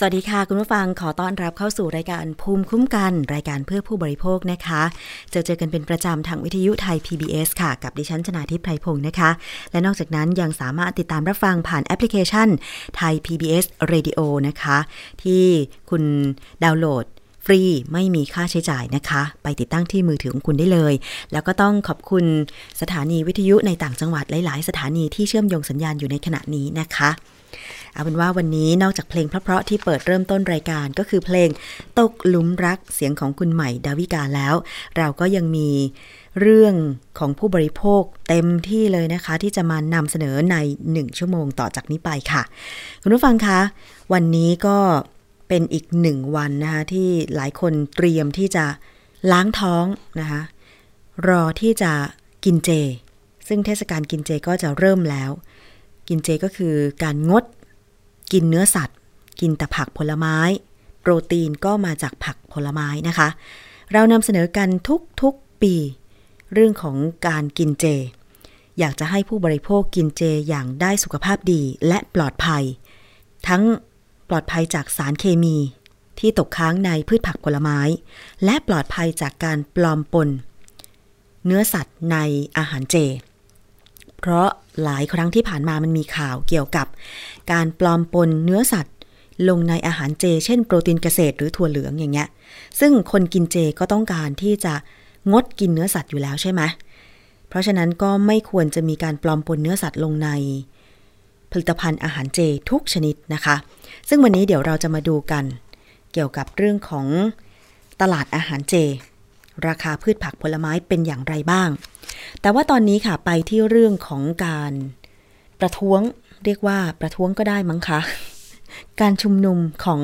สวัสดีค่ะ คุณผู้ฟังขอต้อนรับเข้าสู่รายการภูมิคุ้มกัน รายการเพื่อผู้บริโภคนะคะเจอเจอกันเป็นประจำทางวิทยุไทย PBS ค่ะ กับดิฉันชนาทิพไพรพงศ์นะคะ และนอกจากนั้นยังสามารถติดตามรับฟังผ่านแอปพลิเคชันไทย PBS Radio นะคะ ที่คุณดาวน์โหลดฟรีไม่มีค่าใช้จ่ายนะคะ ไปติดตั้งที่มือถือของคุณได้เลย แล้วก็ต้องขอบคุณสถานีวิทยุในต่างจังหวัดหลาย ๆ สถานีที่เชื่อมโยงสัญญาณอยู่ในขณะนี้นะคะ เอาเป็นว่าวันนี้นอกจากเพลงเพราะๆที่เปิดเริ่มต้นรายการก็คือเพลงตกหลุมรักเสียงของคุณใหม่ดาวิกาแล้ว เราก็ยังมีเรื่องของผู้บริโภคเต็มที่เลยนะคะ ที่จะมานำเสนอในหนึ่งชั่วโมงต่อจากนี้ไปค่ะ คุณผู้ฟังคะ วันนี้ก็เป็นอีกหนึ่งวันนะคะที่หลายคนเตรียมที่จะล้างท้องนะคะรอที่จะกินเจ ซึ่งเทศกาลกินเจก็จะเริ่มแล้ว กินเจก็คือการงด กินเนื้อสัตว์ กินแต่ผักผลไม้ โปรตีนก็มาจากผักผลไม้นะคะ เรานำเสนอกันทุกๆปี เรื่องของการกินเจ อยากจะให้ผู้บริโภคกินเจอย่างได้สุขภาพดีและปลอดภัย ทั้งปลอดภัยจากสารเคมีที่ตกค้างในพืชผักผลไม้ และปลอดภัยจากการปลอมปน เนื้อสัตว์ในอาหารเจ เพราะ หลายครั้งที่ผ่านมามันมีข่าวเกี่ยวกับ การปลอมปนเนื้อสัตว์ ลงในอาหารเจ เช่น โปรตีนเกษตรหรือถั่วเหลืองอย่างเงี้ย ซึ่งคนกินเจก็ต้องการที่จะงดกินเนื้อสัตว์อยู่แล้วใช่ไหมเพราะฉะนั้นก็ไม่ควรจะมีการปลอมปนเนื้อสัตว์ลงใน ผลิตภัณฑ์อาหารเจทุกชนิดนะคะ ซึ่งวันนี้เดี๋ยวเราจะมาดูกัน เกี่ยวกับเรื่องของตลาดอาหารเจ ราคาพืชผักผลไม้เป็นอย่างไรบ้าง แต่ว่าตอนนี้ค่ะไปที่เรื่องของการประท้วงเรียกว่าประท้วงก็ได้มั้งคะ การชุมนุมของ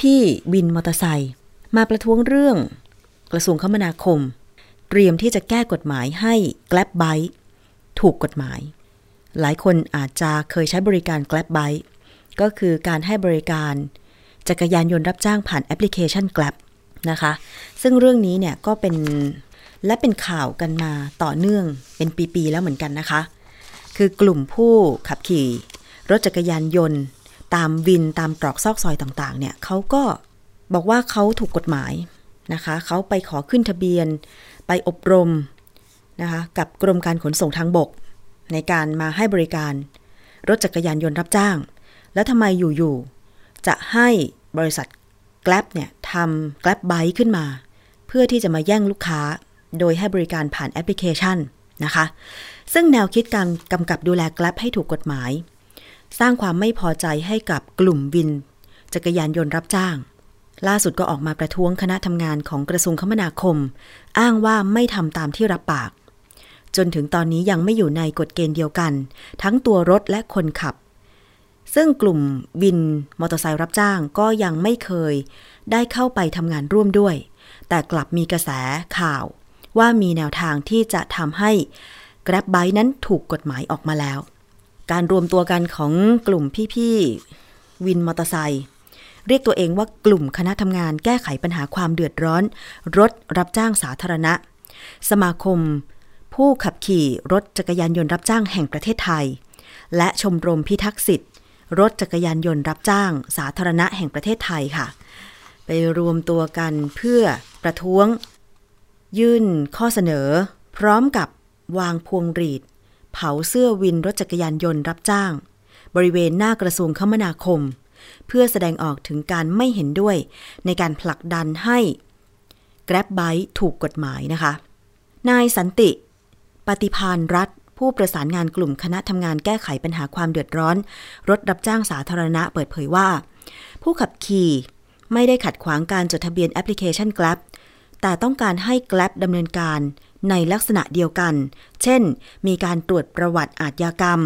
พี่ๆวินมอเตอร์ไซค์มาประท้วงเรื่อง กระทรวงคมนาคม เตรียมที่จะแก้กฎหมายให้ Grab Bike ถูกกฎหมาย หลายคนอาจจะเคยใช้บริการ Grab Bike ก็คือการให้บริการจักรยานยนต์รับจ้างผ่านแอปพลิเคชัน Grab นะคะ ซึ่งเรื่องนี้เนี่ยก็เป็น และเป็นข่าวกันมาต่อเนื่องเป็นปีๆแล้วเหมือนกันนะคะ คือกลุ่มผู้ขับขี่ รถจักรยานยนต์ ตามวินตามตรอกซอกซอยต่างๆ เนี่ยเขาก็บอกว่าเขาถูกกฎหมายนะคะเขาไปขอขึ้นทะเบียน ไปอบรมนะคะกับกรมการขนส่งทางบก ในการมาให้บริการ รถจักรยานยนต์รับจ้าง แล้วทำไมอยู่ๆจะให้บริษัท Grab เนี่ยทำ Grab Bike ขึ้นมา เพื่อที่จะมาแย่งลูกค้า โดยให้บริการผ่านแอปพลิเคชันนะคะ ซึ่งแนวคิดการกำกับดูแล Grab ให้ถูกกฎหมาย สร้างความไม่พอใจให้กับกลุ่มวิน จักรยานยนต์รับจ้าง ล่าสุดก็ออกมาประท้วงคณะทำงานของกระทรวงคมนาคม อ้างว่าไม่ทำตามที่รับปาก จนถึงตอนนี้ยังไม่อยู่ในกฎเกณฑ์เดียวกัน ทั้งตัวรถและคนขับ ซึ่งกลุ่มวินมอเตอร์ไซค์รับจ้างก็ยังไม่เคย ได้เข้าไปทำงานร่วมด้วย แต่กลับมีกระแสข่าว ว่ามีแนวทางที่จะทำให้ Grab Bike นั้นถูกกฎหมายออกมาแล้ว การรวมตัวกันของกลุ่มพี่ๆวินมอเตอร์ไซค์เรียกตัวเองว่ากลุ่มคณะทำงานแก้ไขปัญหาความเดือดร้อน รถรับจ้างสาธารณะ สมาคม ผู้ขับขี่รถจักรยานยนต์รับจ้างแห่งประเทศไทย และชมรมพิทักษ์สิทธิ์รถจักรยานยนต์รับจ้าง สาธารณะแห่งประเทศไทยค่ะ ไปรวมตัวกันเพื่อประท้วง ยื่นข้อเสนอ พร้อมกับวางพวงหรีด เผาเสื้อวินรถจักรยานยนต์รับจ้าง บริเวณหน้ากระทรวงคมนาคม เพื่อแสดงออกถึงการไม่เห็นด้วย ในการผลักดันให้ Grab Bike ถูกกฎหมายนะคะ นายสันติ ปฏิพานรัฐผู้ประสานงานกลุ่มคณะทำงานแก้ไขปัญหาความเดือดร้อน รถรับจ้างสาธารณะเปิดเผยว่า ผู้ขับขี่ไม่ได้ขัดขวางการจดทะเบียนแอปพลิเคชัน Grab แต่ต้องการให้ Grab ดำเนินการในลักษณะเดียวกัน เช่น มีการตรวจประวัติอาทยากรรม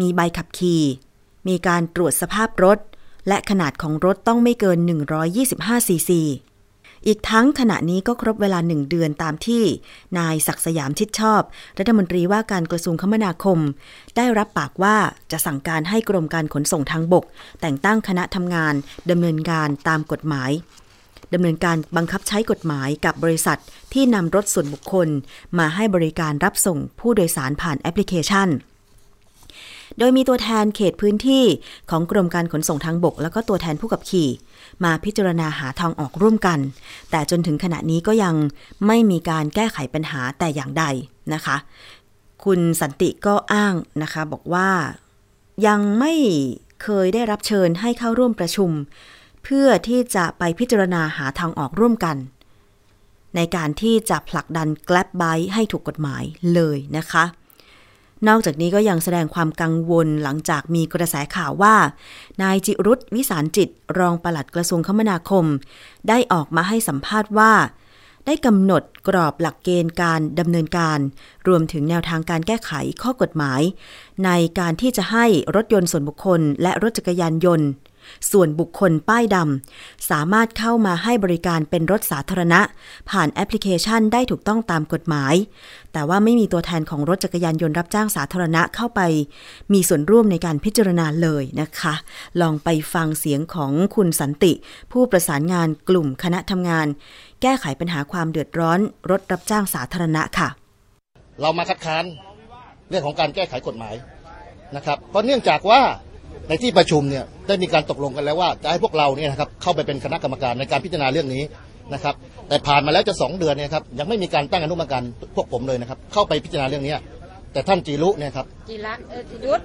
มีใบขับขี่ มีการตรวจสภาพรถ และขนาดของรถต้องไม่เกิน 125 ซีซี อีกทั้งขณะนี้ก็ครบเวลาหนึ่งเดือนตามที่ นายศักสยามชิดชอบ รัฐมนตรีว่าการกระทรวงคมนาคม ได้รับปากว่าจะสั่งการให้กรมการขนส่งทางบก แต่งตั้งคณะทำงานดำเนินการตามกฎหมาย ดำเนินการบังคับใช้กฎหมายกับบริษัทที่นำรถส่วนบุคคล มาให้บริการรับส่งผู้โดยสารผ่านแอปพลิเคชัน โดยมีตัวแทนเขตพื้นที่ของกรมการขนส่งทางบก แล้วก็ตัวแทนผู้ขับขี่ มาพิจารณาหาทางออกร่วมกัน แต่จนถึงขณะนี้ก็ยังไม่มีการแก้ไขปัญหาแต่อย่างใดนะคะ คุณสันติก็อ้างนะคะบอกว่ายังไม่เคยได้รับเชิญให้เข้าร่วมประชุม เพื่อที่จะไปพิจารณาหาทางออกร่วมกัน ในการที่จะผลักดัน Grab Bike ให้ถูกกฎหมายเลยนะคะ นอกจากนี้ก็ยังแสดงความกังวลหลังจากมีกระแสข่าวว่า นายจิรุธวิสารจิตรองปลัดกระทรวงคมนาคม ได้ออกมาให้สัมภาษณ์ว่าได้กำหนดกรอบหลักเกณฑ์การดำเนินการ รวมถึงแนวทางการแก้ไขข้อกฎหมาย ในการที่จะให้รถยนต์ส่วนบุคคลและรถจักรยานยนต์ ส่วนบุคคลป้ายดำสามารถเข้ามาให้บริการเป็นรถสาธารณะ ผ่านแอปพลิเคชันได้ถูกต้องตามกฎหมาย แต่ว่าไม่มีตัวแทนของรถจักรยานยนต์รับจ้างสาธารณะเข้าไป มีส่วนร่วมในการพิจารณาเลยนะคะ ลองไปฟังเสียงของคุณสันติ ผู้ประสานงานกลุ่มคณะทำงาน แก้ไขปัญหาความเดือดร้อน รถรับจ้างสาธารณะค่ะ เรามาคัดค้านเรื่องของการแก้ไขกฎหมายนะครับเพราะเนื่องจากว่า ในที่ประชุมเนี่ยได้มีการตกลงกันแล้วว่าจะให้พวกเราเนี่ยนะครับเข้าไปเป็นคณะกรรมการในการพิจารณาเรื่องนี้นะครับ แต่ผ่านมาแล้วจะสองเดือนเนี่ยครับยังไม่มีการตั้งอนุกรรมการพวกผมเลยนะครับ เข้าไปพิจารณาเรื่องนี้แต่ท่านจีรุเนี่ยครับจีรักเออจีรุด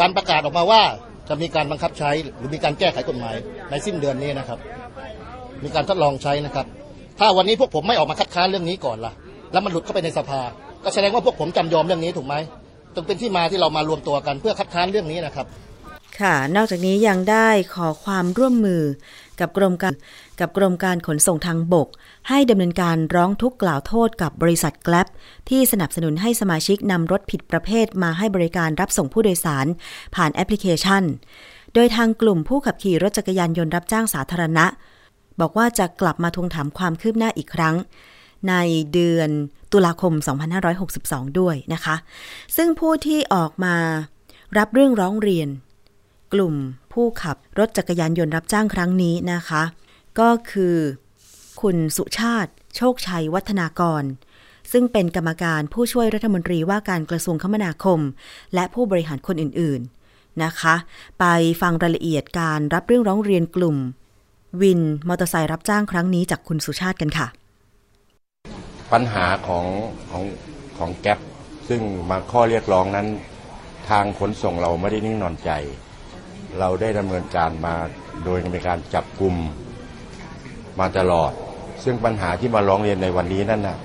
ดันประกาศออกมาว่าจะมีการบังคับใช้หรือมีการแก้ไขกฎหมายในสิ้นเดือนนี้นะครับ มีการทดลองใช้นะครับ ถ้าวันนี้พวกผมไม่ออกมาคัดค้านเรื่องนี้ก่อนล่ะ แล้วมันหลุดเข้าไปในสภา ก็แสดงว่าพวกผมจำยอมเรื่องนี้ถูกไหมจึงเป็นที่มาที่เรามารวมตัวกันเพื่อคัดค้านเรื่องนี้นะครับ ค่ะ นอกจากนี้ยังได้ขอความร่วมมือกับกรมการกับกรมการขนส่งทางบก ให้ดำเนินการร้องทุกข์กล่าวโทษกับบริษัทแกลบที่สนับสนุนให้สมาชิกนำรถผิดประเภทมาให้บริการรับส่งผู้โดยสาร ผ่านแอปพลิเคชัน โดยทางกลุ่มผู้ขับขี่รถจักรยานยนต์รับจ้างสาธารณะ บอกว่าจะกลับมาทวงถามความคืบหน้าอีกครั้ง ในเดือนตุลาคม 2562 ด้วยนะคะ ซึ่งผู้ที่ออกมารับเรื่องร้องเรียน กลุ่มผู้ขับรถจักรยานยนต์รับจ้างครั้งนี้นะคะ ก็คือ คุณสุชาติ โชคชัยวัฒนากร ซึ่งเป็นกรรมการผู้ช่วยรัฐมนตรีว่าการกระทรวงคมนาคม และผู้บริหารคนอื่นๆนะคะ ไปฟังรายละเอียดการรับเรื่องร้องเรียนกลุ่ม วินมอเตอร์ไซค์รับจ้างครั้งนี้จากคุณสุชาติกันค่ะ ปัญหาของของของแก๊ปซึ่งมาข้อเรียกร้องนั้น ทางขนส่งเราไม่ได้นิ่งนอนใจ เราได้ดำเนินการมาโดยมีการจับกลุ่มมาตลอด ซึ่งปัญหาที่มาร้องเรียนในวันนี้นั่นนะ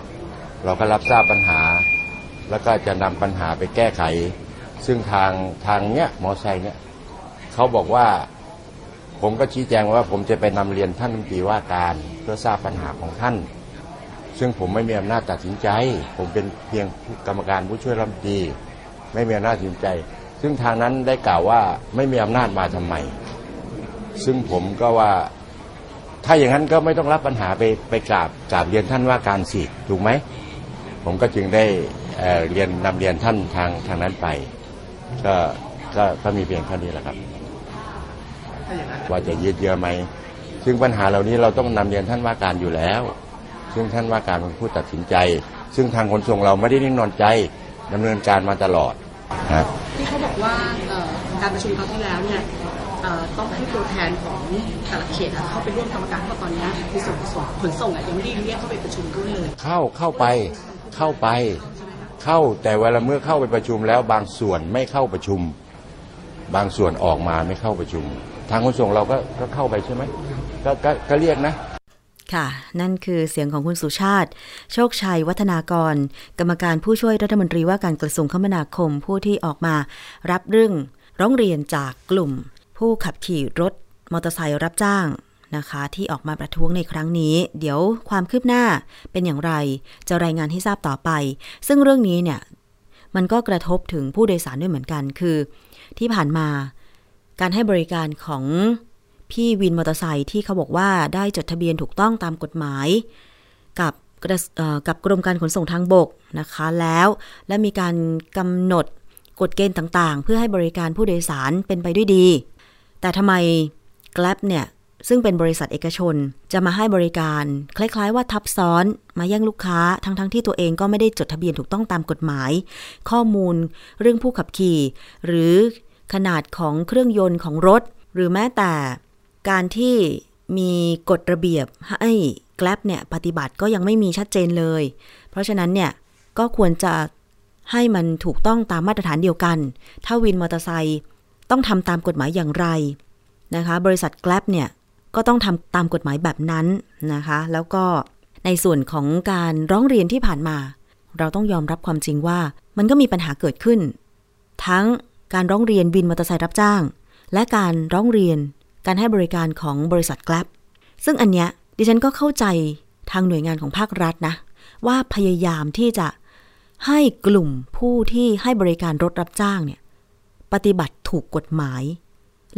เราก็รับทราบปัญหา แล้วก็จะนำปัญหาไปแก้ไข ซึ่งทางทางเนี้ยหมอไซค์เนี้ยเขาบอกว่าผมก็ชี้แจงว่าผมจะไปนำเรียนท่านรัฐมนตรีว่าการเพื่อทราบปัญหาของท่าน ซึ่งผมไม่มีอำนาจตัดสินใจ ผมเป็นเพียงกรรมการผู้ช่วยรัฐมนตรีไม่มีอำนาจตัดสินใจ ซึ่งทางนั้นได้กล่าวว่าไม่มีอำนาจมาทำไม ซึ่งผมก็ว่าถ้าอย่างนั้นก็ไม่ต้องรับปัญหาไปไปกราบกราบเรียนท่านว่าการสิถูกไหม ผมก็จึงได้เเรียนนำเรียนท่านทางทางนั้นไป ก็ก็ก็มีเพียงเท่านี้แหละครับ ว่าจะยืดเยื้อไหมซึ่งปัญหาเหล่านี้เราต้องนำเรียนท่านว่าการอยู่แล้ว ซึ่งท่านว่าการเป็นผู้ตัดสินใจ ซึ่งทางขนส่งเราไม่ได้นิ่งนอนใจดำเนินการมาตลอด นะที่เขาบอกว่าเอ่อการประชุมคราวที่แล้วเนี่ยเอ่อต้องให้ตัวแทนของแต่ละเขตอะเข้าไปร่วมกรรมการเพราะตอนเนี้ยในส่วนของขนส่งอะยังไม่ได้เรียกเข้าไปประชุมด้วยเลยเข้าเข้าไปเข้าไปเข้าแต่เวลาเมื่อเข้าไปประชุมแล้วบางส่วนไม่เข้าประชุม บางส่วนออกมาไม่เข้าประชุม ทางขนส่งเราก็ก็เข้าไปใช่ไหมก็ก็ก็เรียกนะ ค่ะ นั่นคือเสียงของคุณสุชาติ โชคชัยวัฒนากร กรรมการผู้ช่วยรัฐมนตรีว่าการกระทรวงคมนาคมผู้ที่ออกมา รับเรื่องร้องเรียนจากกลุ่ม ผู้ขับขี่รถมอเตอร์ไซค์รับจ้างนะคะ ที่ออกมาประท้วงในครั้งนี้ เดี๋ยวความคืบหน้าเป็นอย่างไร จะรายงานให้ทราบต่อไป ซึ่งเรื่องนี้เนี่ยมันก็กระทบถึงผู้โดยสารด้วยเหมือนกันคือ ที่ผ่านมาการให้บริการของ พี่วินมอเตอร์ไซค์ที่เขาบอกว่าได้จดทะเบียนถูกต้องตามกฎหมาย กับกระเอ่อกับกรมการขนส่งทางบกนะคะแล้วและมีการกำหนดกฎเกณฑ์ต่างๆ เพื่อให้บริการผู้โดยสารเป็นไปด้วยดี แต่ทำไม Grab เนี่ยซึ่งเป็นบริษัทเอกชนจะมาให้บริการ คล้าย ๆ ว่าทับซ้อนมาแย่งลูกค้า ทั้งๆที่ตัวเองก็ไม่ได้จดทะเบียนถูกต้องตามกฎหมาย ข้อมูลเรื่องผู้ขับขี่ หรือขนาดของเครื่องยนต์ของรถ หรือแม้แต่ การที่มีกฎระเบียบให้ Grab เนี่ยปฏิบัติก็ยังไม่มีชัดเจนเลย เพราะฉะนั้นเนี่ยก็ควรจะให้มันถูกต้องตามมาตรฐานเดียวกัน ถ้าวินมอเตอร์ไซค์ต้องทำตามกฎหมายอย่างไรนะคะ บริษัท Grab เนี่ยก็ต้องทำตามกฎหมายแบบนั้นนะคะ แล้วก็ในส่วนของการร้องเรียนที่ผ่านมา เราต้องยอมรับความจริงว่ามันก็มีปัญหาเกิดขึ้น ทั้งการร้องเรียนวินมอเตอร์ไซค์รับจ้าง และการร้องเรียน การให้บริการของบริษัท Grab ซึ่งอันเนี้ยดิฉันก็เข้าใจทางหน่วยงานของภาครัฐนะ ว่าพยายามที่จะให้กลุ่มผู้ที่ให้บริการรถรับจ้างเนี่ยปฏิบัติถูกกฎหมาย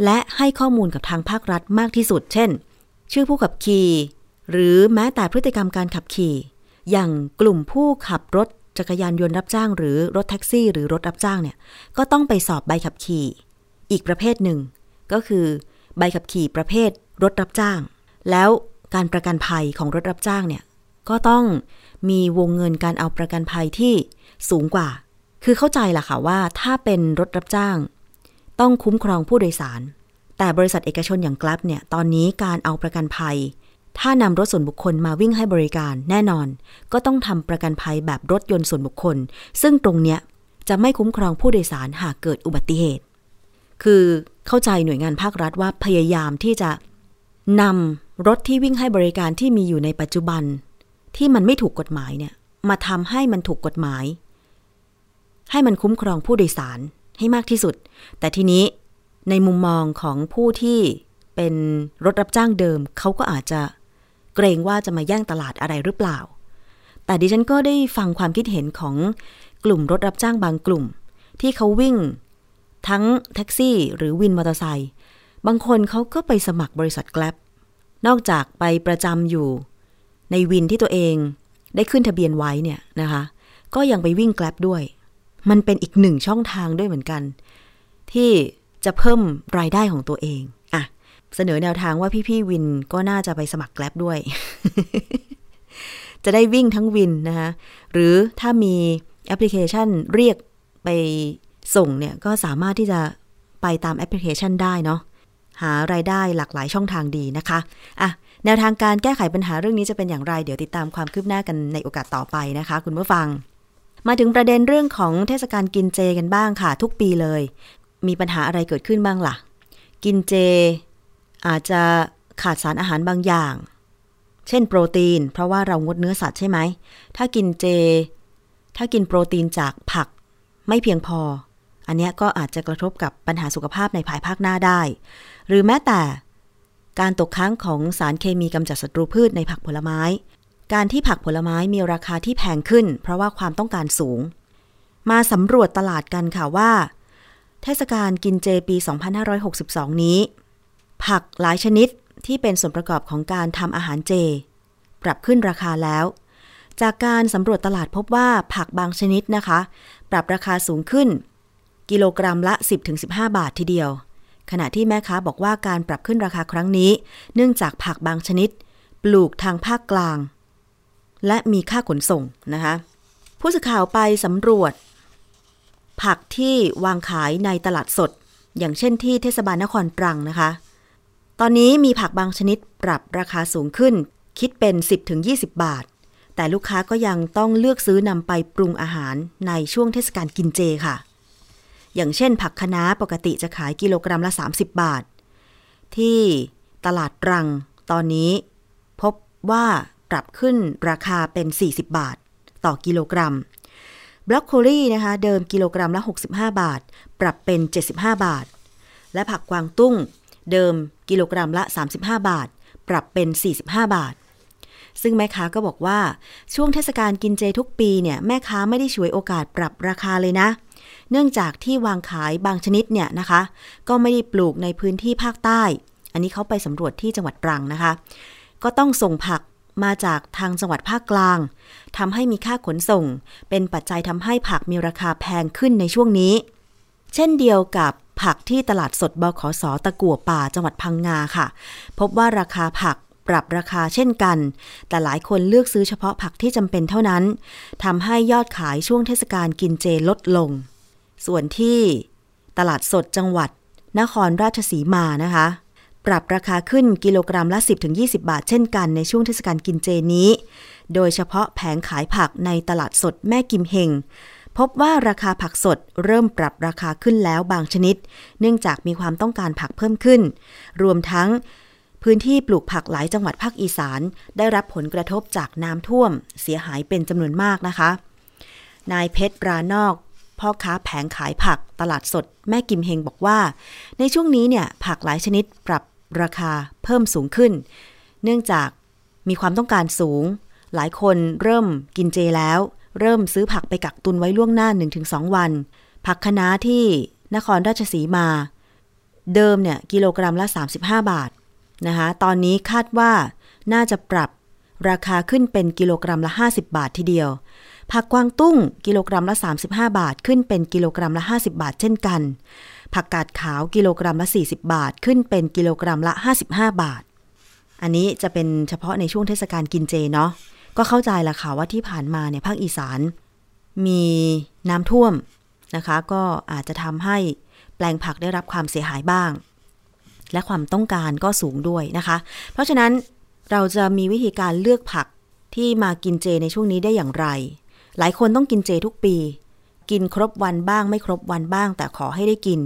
และให้ข้อมูลกับทางภาครัฐมากที่สุด เช่น ชื่อผู้ขับขี่หรือแม้แต่พฤติกรรมการขับขี่ อย่างกลุ่มผู้ขับรถจักรยานยนต์รับจ้าง หรือรถแท็กซี่ หรือรถรับจ้างเนี่ยก็ต้องไปสอบใบขับขี่ อีกประเภทหนึ่ง ก็คือ ใบขับขี่ประเภทรถรับจ้าง แล้วการประกันภัยของรถรับจ้างเนี่ยก็ต้องมีวงเงินการเอาประกันภัยที่สูงกว่า คือเข้าใจล่ะค่ะว่าถ้าเป็นรถรับจ้าง ต้องคุ้มครองผู้โดยสาร แต่บริษัทเอกชนอย่าง Grab เนี่ยตอนนี้การเอาประกันภัย ถ้านำรถส่วนบุคคลมาวิ่งให้บริการแน่นอน ก็ต้องทำประกันภัยแบบรถยนต์ส่วนบุคคล ซึ่งตรงเนี้ยจะไม่คุ้มครองผู้โดยสารหากเกิดอุบัติเหตุ คือ เข้าใจหน่วยงานภาครัฐว่าพยายามที่จะนำรถที่วิ่งให้บริการที่มีอยู่ในปัจจุบัน ที่มันไม่ถูกกฎหมายเนี่ย มาทำให้มันถูกกฎหมาย ให้มันคุ้มครองผู้โดยสารให้มากที่สุด แต่ทีนี้ในมุมมองของผู้ที่เป็นรถรับจ้างเดิม เขาก็อาจจะเกรงว่าจะมาแย่งตลาดอะไรหรือเปล่า แต่ดิฉันก็ได้ฟังความคิดเห็นของกลุ่มรถรับจ้างบางกลุ่ม ที่เขาวิ่ง ทั้งแท็กซี่หรือวินมอเตอร์ไซค์บางคนเขาก็ไปสมัครบริษัทแกลบนอกจากไปประจำอยู่ ในวินที่ตัวเองได้ขึ้นทะเบียนไว้เนี่ยนะคะ ก็ยังไปวิ่งแกลบด้วย มันเป็นอีกหนึ่งช่องทางด้วยเหมือนกัน ที่จะเพิ่มรายได้ของตัวเองอะเสนอแนวทางว่าพี่ๆวินก็น่าจะไปสมัคร Grab ด้วย จะได้วิ่งทั้งวินนะคะหรือถ้ามีแอปพลิเคชันเรียกไป ส่งเนี่ยก็สามารถที่จะไปตามแอปพลิเคชันได้เนาะหารายได้หลากหลายช่องทางดีนะคะอะแนวทางการแก้ไขปัญหาเรื่องนี้จะเป็นอย่างไร เดี๋ยวติดตามความคืบหน้ากันในโอกาสต่อไปนะคะ คุณผู้ฟัง มาถึงประเด็นเรื่องของเทศกาลกินเจกันบ้างค่ะ ทุกปีเลย มีปัญหาอะไรเกิดขึ้นบ้างล่ะ กินเจ อาจจะขาดสารอาหารบางอย่าง เช่นโปรตีน เพราะว่าเรางดเนื้อสัตว์ใช่ไหมถ้ากินเจ ถ้ากินโปรตีนจากผัก ไม่เพียงพอ อันนี้ก็อาจจะกระทบกับปัญหาสุขภาพในภายภาคหน้าได้ หรือแม้แต่การตกค้างของสารเคมีกำจัดศัตรูพืชในผักผลไม้ การที่ผักผลไม้มีราคาที่แพงขึ้น เพราะว่าความต้องการสูง มาสำรวจตลาดกันค่ะว่า เทศกาลกินเจปี 2562 นี้ ผักหลายชนิดที่เป็นส่วนประกอบของการทำอาหารเจ ปรับขึ้นราคาแล้ว จากการสำรวจตลาดพบว่าผักบางชนิดนะคะ ปรับราคาสูงขึ้น กิโลกรัมละ 10-15 บาททีเดียว ขณะที่แม่ค้าบอกว่าการปรับขึ้นราคาครั้งนี้ เนื่องจากผักบางชนิด ปลูกทางภาคกลาง และมีค่าขนส่งนะคะผู้สื่อข่าวไปสำรวจ ผักที่วางขายในตลาดสด อย่างเช่นที่เทศบาลนครตรังนะคะ ตอนนี้มีผักบางชนิดปรับราคาสูงขึ้น คิดเป็น 10-20 บาท แต่ลูกค้าก็ยังต้องเลือกซื้อนำไปปรุงอาหารในช่วงเทศกาลกินเจค่ะ อย่างเช่นผักคะน้าปกติจะขายกิโลกรัมละ 30 บาท ที่ตลาดรังตอนนี้ พบว่าปรับขึ้นราคาเป็น 40 บาท ต่อกิโลกรัมบล็อกโคลี่นะคะเดิมกิโลกรัมละ 65 บาท ปรับเป็น 75 บาท และผักกวางตุ้ง เดิมกิโลกรัมละ 35 บาท ปรับเป็น 45 บาท ซึ่งแม่ค้าก็บอกว่าช่วงเทศกาลกินเจทุกปีเนี่ยแม่ค้าไม่ได้ช่วยโอกาสปรับราคาเลยนะเเนื่องจากที่วางขายบางชนิดเนี่ยนะคะ ก็ไม่ได้ปลูกในพื้นที่ภาคใต้ อันนี้เขาไปสำรวจที่จังหวัดตรังนะคะ ก็ต้องส่งผักมาจากทางจังหวัดภาคกลางทำให้มีค่าขนส่ง เป็นปัจจัยทำให้ผักมีราคาแพงขึ้นในช่วงนี้ เช่นเดียวกับผักที่ตลาดสดบขสตะกัวป่าจังหวัดพังงาค่ะ พบว่าราคาผักปรับราคาเช่นกัน แต่หลายคนเลือกซื้อเฉพาะผักที่จำเป็นเท่านั้นทำให้ยอดขายช่วงเทศกาลกินเจลดลง ส่วนที่ตลาดสดจังหวัด นครราชสีมานะคะ ปรับราคาขึ้นกิโลกรัมละ 10-20 บาทเช่นกันในช่วงเทศกาลกินเจนี้ โดยเฉพาะแผงขายผักในตลาดสดแม่กิมเฮงพบว่าราคาผักสดเริ่มปรับราคาขึ้นแล้วบางชนิด เนื่องจากมีความต้องการผักเพิ่มขึ้น รวมทั้ง พื้นที่ปลูกผักหลายจังหวัดภาคอีสาน ได้รับผลกระทบจากน้ำท่วม เสียหายเป็นจำนวนมากนะคะ นายเพชรรานอก พ่อค้าแผงขายผักตลาดสดแม่กิมเฮงบอกว่า ในช่วงนี้เนี่ยผักหลายชนิดปรับราคาเพิ่มสูงขึ้น เนื่องจากมีความต้องการสูง หลายคนเริ่มกินเจแล้ว เริ่มซื้อผักไปกักตุนไว้ล่วงหน้า 1-2 วัน ผักคะน้าที่นครราชสีมา เดิมเนี่ยกิโลกรัมละ 35 บาทนะคะตอนนี้คาดว่าน่าจะปรับราคาขึ้นเป็นกิโลกรัมละ 50 บาททีเดียว ผักกวางตุ้งกิโลกรัมละ 35 บาท ขึ้นเป็นกิโลกรัมละ 50 บาท เช่นกัน ผักกาดขาวกิโลกรัมละ 40 บาท ขึ้นเป็นกิโลกรัมละ 55 บาท อันนี้จะเป็นเฉพาะในช่วงเทศกาลกินเจเนาะก็เข้าใจละค่ะว่าที่ผ่านมาเนี่ยภาคอีสาน มีน้ำท่วมนะคะ ก็อาจจะทำให้แปลงผักได้รับความเสียหายบ้าง และความต้องการก็สูงด้วยนะคะ เพราะฉะนั้นเราจะมีวิธีการเลือกผักที่มากินเจในช่วงนี้ได้อย่างไร หลายคนต้องกินเจทุกปี กินครบวันบ้างไม่ครบวันบ้าง แต่ขอให้ได้กิน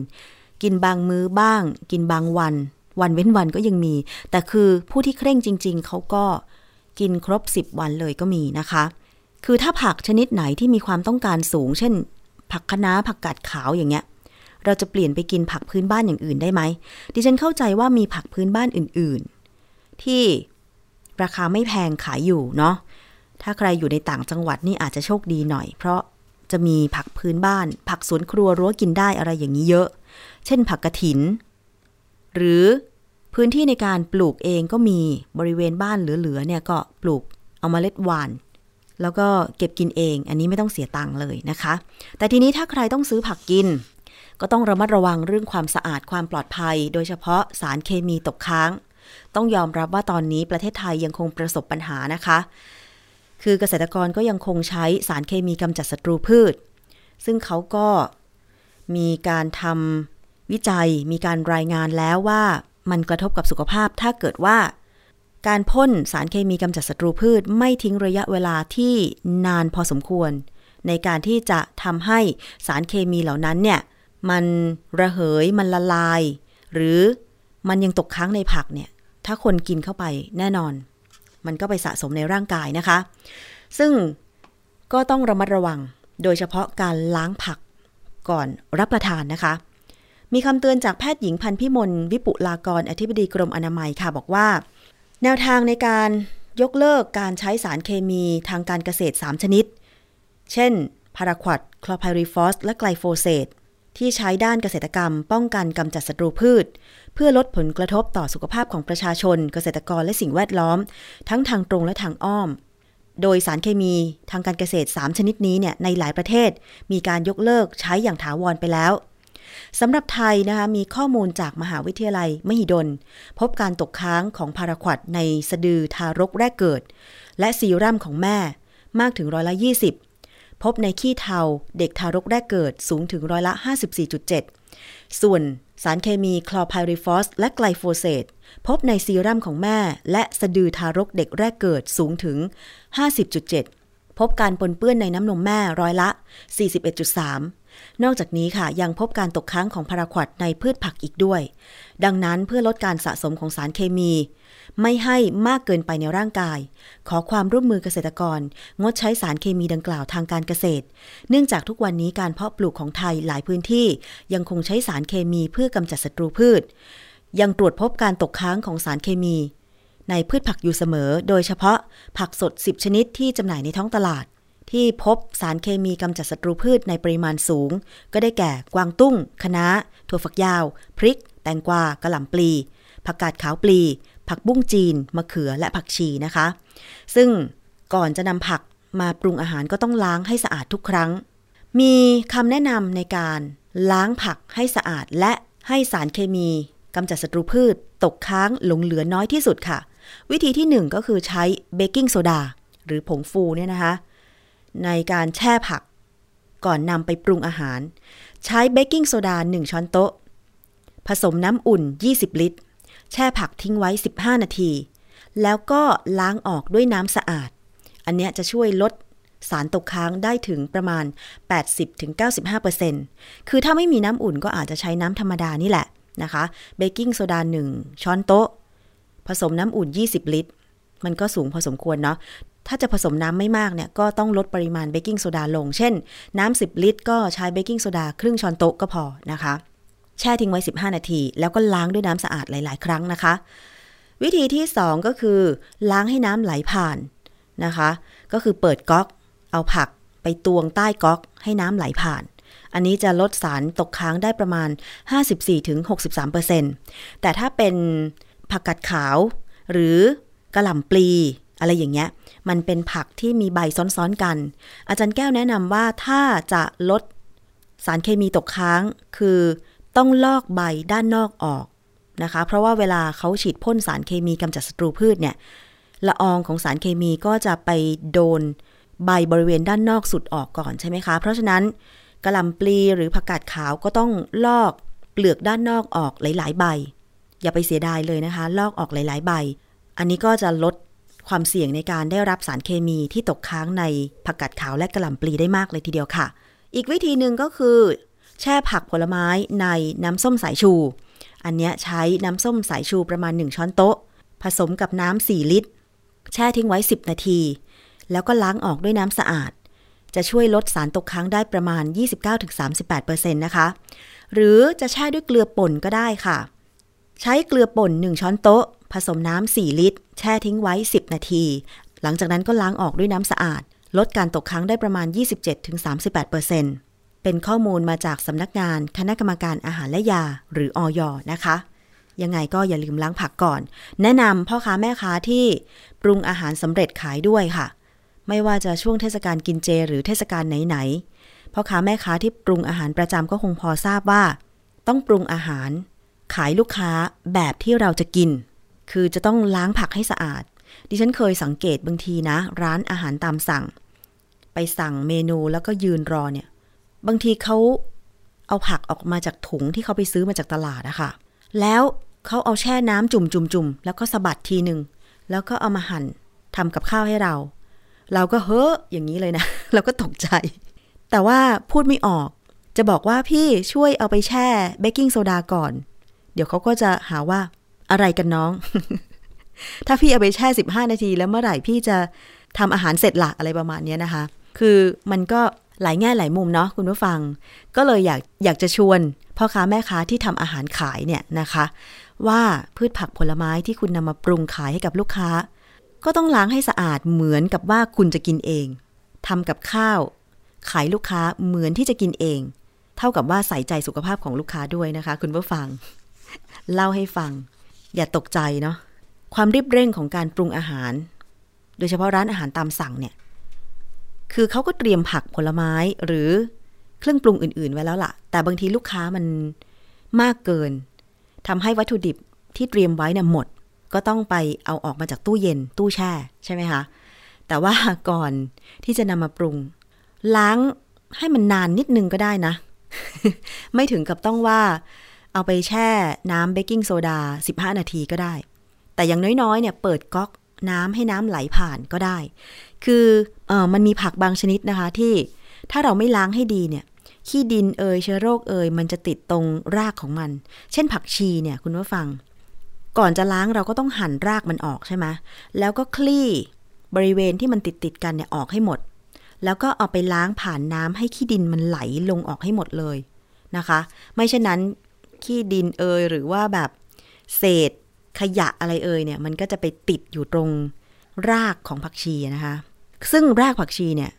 กินบางมื้อบ้าง กินบางวัน วันเว้นวันก็ยังมี แต่คือผู้ที่เคร่งจริง ๆเขาก็กินครบ 10 วันเลยก็มีนะคะ คือถ้าผักชนิดไหนที่มีความต้องการสูง เช่น ผักคะน้าผักกาดขาวอย่างเงี้ย เราจะเปลี่ยนไปกินผักพื้นบ้านอย่างอื่นได้ไหม ดิฉันเข้าใจว่ามีผักพื้นบ้านอื่น ๆ ที่ราคาไม่แพงขายอยู่เนาะ ถ้าใครอยู่ในต่างจังหวัดนี่อาจจะโชคดีหน่อย เพราะจะมีผักพื้นบ้าน ผักสวนครัวรั้วกินได้อะไรอย่างนี้เยอะ เช่นผักกระถิน หรือพื้นที่ในการปลูกเองก็มีบริเวณบ้านเหลือๆเนี่ยก็ปลูกเอามาเล็ดหวาน แล้วก็เก็บกินเอง อันนี้ไม่ต้องเสียตังค์เลยนะคะ แต่ทีนี้ถ้าใครต้องซื้อผักกิน ก็ต้องระมัดระวังเรื่องความสะอาดความปลอดภัย โดยเฉพาะสารเคมีตกค้าง ต้องยอมรับว่าตอนนี้ประเทศไทยยังคงประสบปัญหานะคะ คือเกษตรกรก็ยังคงใช้สารเคมีกำจัดศัตรูพืช ซึ่งเขาก็มีการทำวิจัย มีการรายงานแล้วว่ามันกระทบกับสุขภาพถ้าเกิดว่า การพ่นสารเคมีกำจัดศัตรูพืช ไม่ทิ้งระยะเวลาที่นานพอสมควร ในการที่จะทำให้สารเคมีเหล่านั้นเนี่ยมันระเหยมันละลาย หรือมันยังตกค้างในผักเนี่ย ถ้าคนกินเข้าไปแน่นอน มันก็ไปสะสมในร่างกายนะคะ ซึ่งก็ต้องระมัดระวัง โดยเฉพาะการล้างผักก่อนรับประทานนะคะ มีคำเตือนจากแพทย์หญิงพันพิมลวิปุลากรอธิบดีกรมอนามัยค่ะบอกว่า แนวทางในการยกเลิกการใช้สารเคมีทางการเกษตร 3 ชนิด เช่น พาราควดคลอไพริฟอส และไกลโฟเซต ที่ใช้ด้านเกษตรกรรม ป้องกันกำจัดศัตรูพืช เพื่อลดผลกระทบต่อสุขภาพของประชาชน เกษตรกรและสิ่งแวดล้อม ทั้งทางตรงและทางอ้อม โดยสารเคมีทางการเกษตร 3 ชนิดนี้เนี่ยในหลายประเทศ มีการยกเลิกใช้อย่างถาวรไปแล้วสำหรับไทยนะคะมีข้อมูลจากมหาวิทยาลัยมหิดล พบการตกค้างของพาราควอตในสะดือทารกแรกเกิด และซีรั่มของแม่มากถึงร้อยละ20 พบในขี้เทาเด็กทารกแรกเกิดสูงถึงร้อยละ 54.7 ส่วนสารเคมีคลอร์ไพริฟอสและไกลโฟเซตพบในซีรั่มของแม่ และสะดือทารกเด็กแรกเกิดสูงถึง 50.7 พบการปนเปื้อนในน้ำนมแม่ร้อยละ 41.3 นอกจากนี้ค่ะยังพบการตกค้างของพาราควดในพืชผักอีกด้วย ดังนั้นเพื่อลดการสะสมของสารเคมี ไม่ให้มากเกินไปในร่างกาย ขอความร่วมมือเกษตรกร งดใช้สารเคมีดังกล่าวทางการเกษตร เนื่องจากทุกวันนี้การเพาะปลูกของไทยหลายพื้นที่ ยังคงใช้สารเคมีเพื่อกำจัดศัตรูพืช ยังตรวจพบการตกค้างของสารเคมี ในพืชผักอยู่เสมอ โดยเฉพาะผักสด 10 ชนิดที่จำหน่ายในท้องตลาด ที่พบสารเคมีกำจัดศัตรูพืชในปริมาณสูง ก็ได้แก่กวางตุ้งคะน้า ถั่วฝักยาว พริก แตงกวากระหล่ำปลี ผักกาดขาวปลี ผักบุ้งจีน มะเขือและผักชีนะคะ ซึ่งก่อนจะนำผักมาปรุงอาหารก็ต้องล้างให้สะอาดทุกครั้ง มีคำแนะนำในการล้างผักให้สะอาดและให้สารเคมีกำจัดศัตรูพืช ตกค้างหลงเหลือน้อยที่สุดค่ะ วิธีที่ 1 ก็คือใช้เบกกิ้งโซดาหรือผงฟูเนี่ยนะคะ ในการแช่ผัก ก่อนนำไปปรุงอาหาร ใช้เบกกิ้งโซดา 1 ช้อนโต๊ะ ผสมน้ำอุ่น 20 ลิตร แช่ผักทิ้งไว้ 15 นาที แล้วก็ล้างออกด้วยน้ำสะอาด อันเนี้ยจะช่วยลดสารตกค้างได้ถึงประมาณ 80-95%คือถ้าไม่มีน้ำอุ่นก็อาจจะใช้น้ำธรรมดานี่แหละนะคะเบกกิ้งโซดา 1 ช้อนโต๊ะ ผสมน้ำอุ่น 20 ลิตร มันก็สูงพอสมควรเนาะ ถ้าจะผสมน้ำไม่มากเนี่ยก็ต้องลดปริมาณเบกกิ้งโซดาลง เช่น น้ำ10 ลิตร ก็ใช้เบกกิ้งโซดาครึ่งช้อนโต๊ะก็พอนะคะ แช่ทิ้งไว้ 15 นาที แล้วก็ล้างด้วยน้ำสะอาดหลาย ๆ ครั้งนะคะ วิธีที่ 2 ก็คือ ล้างให้น้ำไหลผ่านนะคะ ก็คือเปิดก๊อก เอาผักไปตวงใต้ก๊อก ให้น้ำไหลผ่าน อันนี้จะลดสารตกค้างได้ประมาณ 54-63%แต่ถ้าเป็นผักกัดขาว หรือกระหล่ำปลีอะไรอย่างเงี้ย มันเป็นผักที่มีใบซ้อนๆกัน อาจารย์แก้วแนะนำว่าถ้าจะลดสารเคมีตกค้าง คือต้องลอกใบด้านนอกออกนะคะ เพราะว่าเวลาเขาฉีดพ่นสารเคมีกำจัดศัตรูพืชเนี่ยละอองของสารเคมีก็จะไปโดนใบบริเวณด้านนอกสุดออกก่อนใช่ไหมคะ เพราะฉะนั้นกระลำปลีหรือผักกาดขาวก็ต้องลอกเปลือกด้านนอกออกหลาย ๆ ใบ อย่าไปเสียดายเลยนะคะ ลอกออกหลาย ๆ ใบ อันนี้ก็จะลด ความเสี่ยงในการได้รับสารเคมีที่ตกค้างในผักกาดขาวและกระหล่ำปลีได้มากเลยทีเดียวค่ะ อีกวิธีหนึ่งก็คือ แช่ผักผลไม้ในน้ำส้มสายชู อันนี้ใช้น้ำส้มสายชูประมาณ 1 ช้อนโต๊ะ ผสมกับน้ำ4ลิตร แช่ทิ้งไว้ 10 นาที แล้วก็ล้างออกด้วยน้ำสะอาด จะช่วยลดสารตกค้างได้ประมาณ 29-38%นะคะ หรือจะแช่ด้วยเกลือป่นก็ได้ค่ะ ใช้เกลือป่น 1 ช้อนโต๊ะ ผสมน้ำ4 ลิตร แช่ทิ้งไว้ 10 นาที หลังจากนั้นก็ล้างออกด้วยน้ำสะอาด ลดการตกค้างได้ประมาณ 27-38%เป็นข้อมูลมาจากสำนักงานคณะกรรมการอาหารและยา หรืออยนะคะ ยังไงก็อย่าลืมล้างผักก่อน แนะนำพ่อค้าแม่ค้าที่ปรุงอาหารสำเร็จขายด้วยค่ะ ไม่ว่าจะช่วงเทศกาลกินเจ หรือเทศกาลไหนๆพ่อค้าแม่ค้าที่ปรุงอาหารประจำก็คงพอทราบว่า ต้องปรุงอาหาร ขายลูกค้าแบบที่เราจะกิน คือจะต้องล้างผักให้สะอาด ดิฉันเคยสังเกตบางทีนะ ร้านอาหารตามสั่ง ไปสั่งเมนูแล้วก็ยืนรอเนี่ย บางทีเขาเอาผักออกมาจากถุงที่เขาไปซื้อมาจากตลาดอะค่ะแล้วเขาเอาแช่น้ำจุ่มจุ่มจุ่มแล้วก็สะบัดทีหนึ่งแล้วก็เอามาหั่นทำกับข้าวให้เรา เราก็เฮ้ออย่างนี้เลยนะ เราก็ตกใจ แต่ว่าพูดไม่ออก จะบอกว่าพี่ช่วยเอาไปแช่เบกกิ้งโซดาก่อน เดี๋ยวเขาก็จะหาว่า อะไรกันน้อง ถ้าพี่เอาไปแช่15นาที แล้วเมื่อไหร่พี่จะทำอาหารเสร็จหละอะไรประมาณนี้นะคะ คือมันก็หลายแง่หลายมุมเนาะคุณผู้ฟัง ก็เลยอยากอยากจะชวนพ่อค้าแม่ค้าที่ทำอาหารขายเนี่ยนะคะ ว่าพืชผักผลไม้ที่คุณนำมาปรุงขายให้กับลูกค้า ก็ต้องล้างให้สะอาดเหมือนกับว่าคุณจะกินเองทำกับข้าว ขายลูกค้าเหมือนที่จะกินเอง เท่ากับว่าใส่ใจสุขภาพของลูกค้าด้วยนะคะ คุณผู้ฟัง เล่าให้ฟัง อย่าตกใจเนาะความรีบเร่งของการปรุงอาหาร โดยเฉพาะร้านอาหารตามสั่งเนี่ย คือเขาก็เตรียมผักผลไม้หรือเครื่องปรุงอื่นๆ ไว้แล้วล่ะ แต่บางทีลูกค้ามันมากเกินทำให้วัตถุดิบที่เตรียมไว้เนี่ยหมด ก็ต้องไปเอาออกมาจากตู้เย็นตู้แช่ใช่ไหมคะ แต่ว่าก่อนที่จะนำมาปรุง ล้างให้มันนานนิดนึงก็ได้นะ ไม่ถึงกับต้องว่า เอาไปแช่น้ำเบกกิ้งโซดา 15 นาทีก็ได้ แต่อย่างน้อยๆ เนี่ยเปิดก๊อกน้ำให้น้ำไหลผ่านก็ได้ คือเออมันมีผักบางชนิดนะคะที่ถ้าเราไม่ล้างให้ดีเนี่ยขี้ดินเอยเชื้อโรคเอยมันจะติดตรงรากของมัน เช่นผักชีเนี่ยคุณผู้ฟัง ก่อนจะล้างเราก็ต้องหั่นรากมันออกใช่ไหมแล้วก็คลี่บริเวณที่มันติดติดกันเนี่ยออกให้หมด แล้วก็เอาไปล้างผ่านน้ำให้ขี้ดินมันไหลลงออกให้หมดเลยนะคะ ไม่เช่นนั้น ขี้ดินเอยหรือว่าแบบเศษขยะอะไรเอ่ยเนี่ย มันก็จะไปติดอยู่ตรงรากของผักชีนะคะ ซึ่งรากผักชีเนี่ย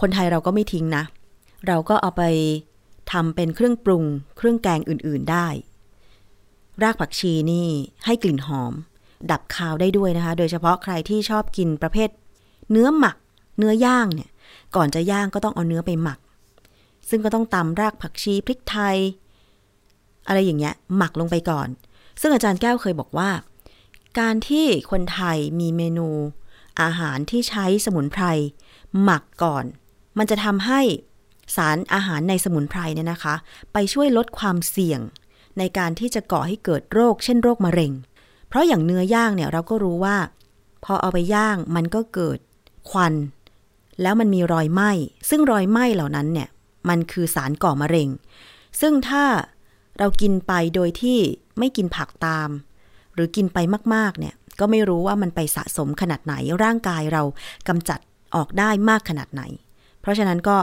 คนไทยเราก็ไม่ทิ้งนะ เราก็เอาไปทำเป็นเครื่องปรุง เครื่องแกงอื่น ๆได้ รากผักชีนี่ให้กลิ่นหอม ดับคาวได้ด้วยนะคะ โดยเฉพาะใครที่ชอบกินประเภท เนื้อหมัก เนื้อย่างเนี่ย ก่อนจะย่างก็ต้องเอาเนื้อไปหมัก ซึ่งก็ต้องตำรากผักชีพริกไทย อะไรอย่างเงี้ยหมักลงไปก่อน ซึ่งอาจารย์แก้วเคยบอกว่า การที่คนไทยมีเมนู อาหารที่ใช้สมุนไพรหมักก่อน มันจะทำให้สารอาหารในสมุนไพรเนี่ยนะคะ ไปช่วยลดความเสี่ยง ในการที่จะก่อให้เกิดโรค เช่นโรคมะเร็ง เพราะอย่างเนื้อย่างเนี่ยเราก็รู้ว่า พอเอาไปย่างมันก็เกิดควัน แล้วมันมีรอยไหม้ซึ่งรอยไหม้เหล่านั้นเนี่ยมันคือสารก่อมะเร็ง ซึ่งถ้า เรากินไปโดยที่ไม่กินผักตาม หรือกินไปมากๆเนี่ยก็ไม่รู้ว่ามันไปสะสมขนาดไหนร่างกายเรากำจัดออกได้มากขนาดไหน เพราะฉะนั้นก็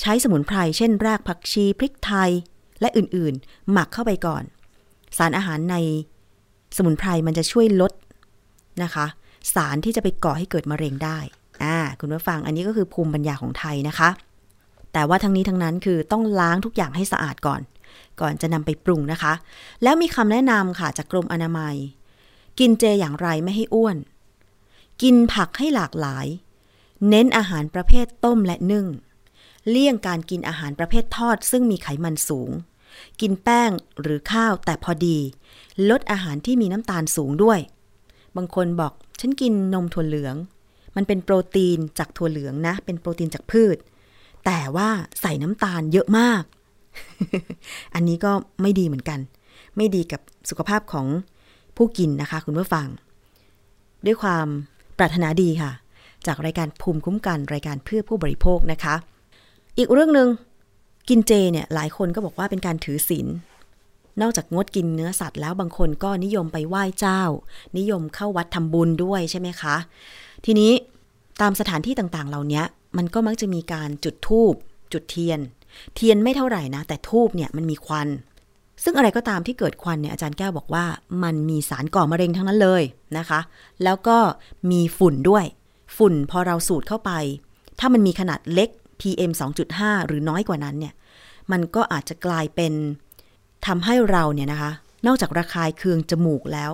ใช้สมุนไพรเช่น รากผักชีพริกไทยและอื่นๆ หมักเข้าไปก่อน สารอาหารในสมุนไพรมันจะช่วยลดนะคะ สารที่จะไปก่อให้เกิดมะเร็งได้อ่าคุณผู้ฟังอันนี้ก็คือภูมิปัญญาของไทยนะคะ แต่ว่าทั้งนี้ทั้งนั้นคือต้องล้างทุกอย่างให้สะอาดก่อน ก่อนจะนำไปปรุงนะคะ แล้วมีคำแนะนำค่ะจากกรมอนามัย กินเจอย่างไรไม่ให้อ้วน กินผักให้หลากหลาย เน้นอาหารประเภทต้มและนึ่ง เลี่ยงการกินอาหารประเภททอด ซึ่งมีไขมันสูง กินแป้งหรือข้าวแต่พอดี ลดอาหารที่มีน้ำตาลสูงด้วย บางคนบอกฉันกินนมถั่วเหลือง มันเป็นโปรตีนจากถั่วเหลืองนะ เป็นโปรตีนจากพืช แต่ว่าใส่น้ำตาลเยอะมาก อันนี้ก็ไม่ดีเหมือนกัน ไม่ดีกับสุขภาพของผู้กินนะคะ คุณผู้ฟัง ด้วยความปรารถนาดีค่ะ จากรายการภูมิคุ้มกันรายการเพื่อผู้บริโภคนะคะ อีกเรื่องหนึ่งกินเจเนี่ยหลายคนก็บอกว่าเป็นการถือศีลนอกจากงดกินเนื้อสัตว์แล้วบางคนก็นิยมไปไหว้เจ้า นิยมเข้าวัดทำบุญด้วยใช่ไหมคะ ทีนี้ตามสถานที่ต่างๆ เหล่านี้มันก็มักจะมีการจุดธูปจุดเทียน เทียนไม่เท่าไหร่นะ แต่ธูปเนี่ยมันมีควัน ซึ่งอะไรก็ตามที่เกิดควันเนี่ยอาจารย์แก้วบอกว่า มันมีสารก่อมะเร็งทั้งนั้นเลยนะคะ แล้วก็มีฝุ่นด้วย ฝุ่นพอเราสูดเข้าไป ถ้ามันมีขนาดเล็ก PM 2.5 หรือน้อยกว่านั้นเนี่ยมันก็อาจจะกลายเป็นทำให้เราเนี่ยนะคะ นอกจากระคายเคืองจมูกแล้ว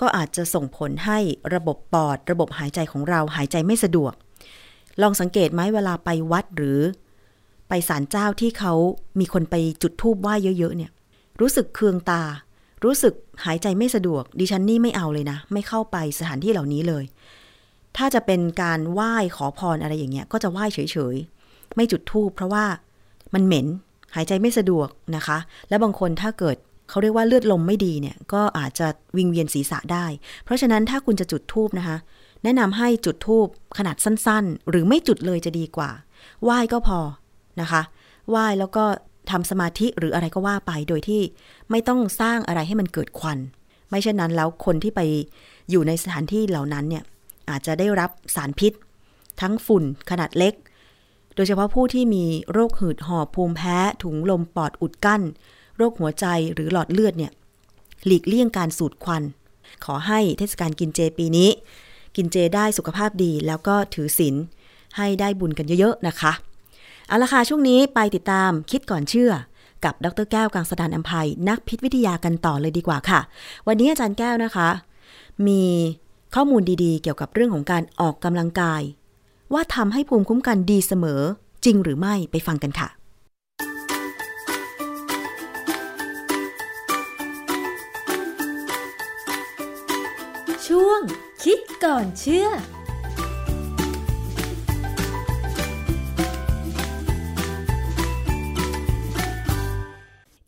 ก็อาจจะส่งผลให้ระบบปอด ระบบหายใจของเราหายใจไม่สะดวก ลองสังเกตไหมเวลาไปวัดหรือ ไปศาลเจ้าที่เขามีคนไปจุดธูปไหว้เยอะๆเนี่ย รู้สึกเคืองตา รู้สึกหายใจไม่สะดวก ดิฉันนี่ไม่เอาเลยนะ ไม่เข้าไปสถานที่เหล่านี้เลย ถ้าจะเป็นการไหว้ขอพรอะไรอย่างเงี้ย ก็จะไหว้เฉยๆ ไม่จุดธูปเพราะว่ามันเหม็นหายใจไม่สะดวกนะคะ และบางคนถ้าเกิดเขาเรียกว่าเลือดลมไม่ดีเนี่ย ก็อาจจะวิงเวียนศีรษะได้ เพราะฉะนั้นถ้าคุณจะจุดธูปนะคะ แนะนำให้จุดธูปขนาดสั้นๆ หรือไม่จุดเลยจะดีกว่า ไหว้ก็พอ นะคะไหว้แล้วก็ทำสมาธิหรืออะไรก็ว่าไปโดยที่ไม่ต้องสร้างอะไรให้มันเกิดควัน ไม่เช่นนั้นแล้วคนที่ไปอยู่ในสถานที่เหล่านั้นเนี่ยอาจจะได้รับสารพิษ ทั้งฝุ่นขนาดเล็ก โดยเฉพาะผู้ที่มีโรคหืดหอบภูมิแพ้ถุงลมปอดอุดกั้น โรคหัวใจหรือหลอดเลือดเนี่ยหลีกเลี่ยงการสูดควัน ขอให้เทศกาลกินเจปีนี้ กินเจได้สุขภาพดีแล้วก็ถือศีลให้ได้บุญกันเยอะๆนะคะ เอาละค่ะช่วงนี้ไปติดตามคิดก่อนเชื่อ กับดรแก้วกังสดานอัมภัยนักพิษวิทยากันต่อเลยดีกว่าค่ะ วันนี้อาจารย์แก้วนะคะ มีข้อมูลดีๆ เกี่ยวกับเรื่องของการออกกำลังกาย ว่าทำให้ภูมิคุ้มกันดีเสมอ จริงหรือไม่ไปฟังกันค่ะช่วงคิดก่อนเชื่อ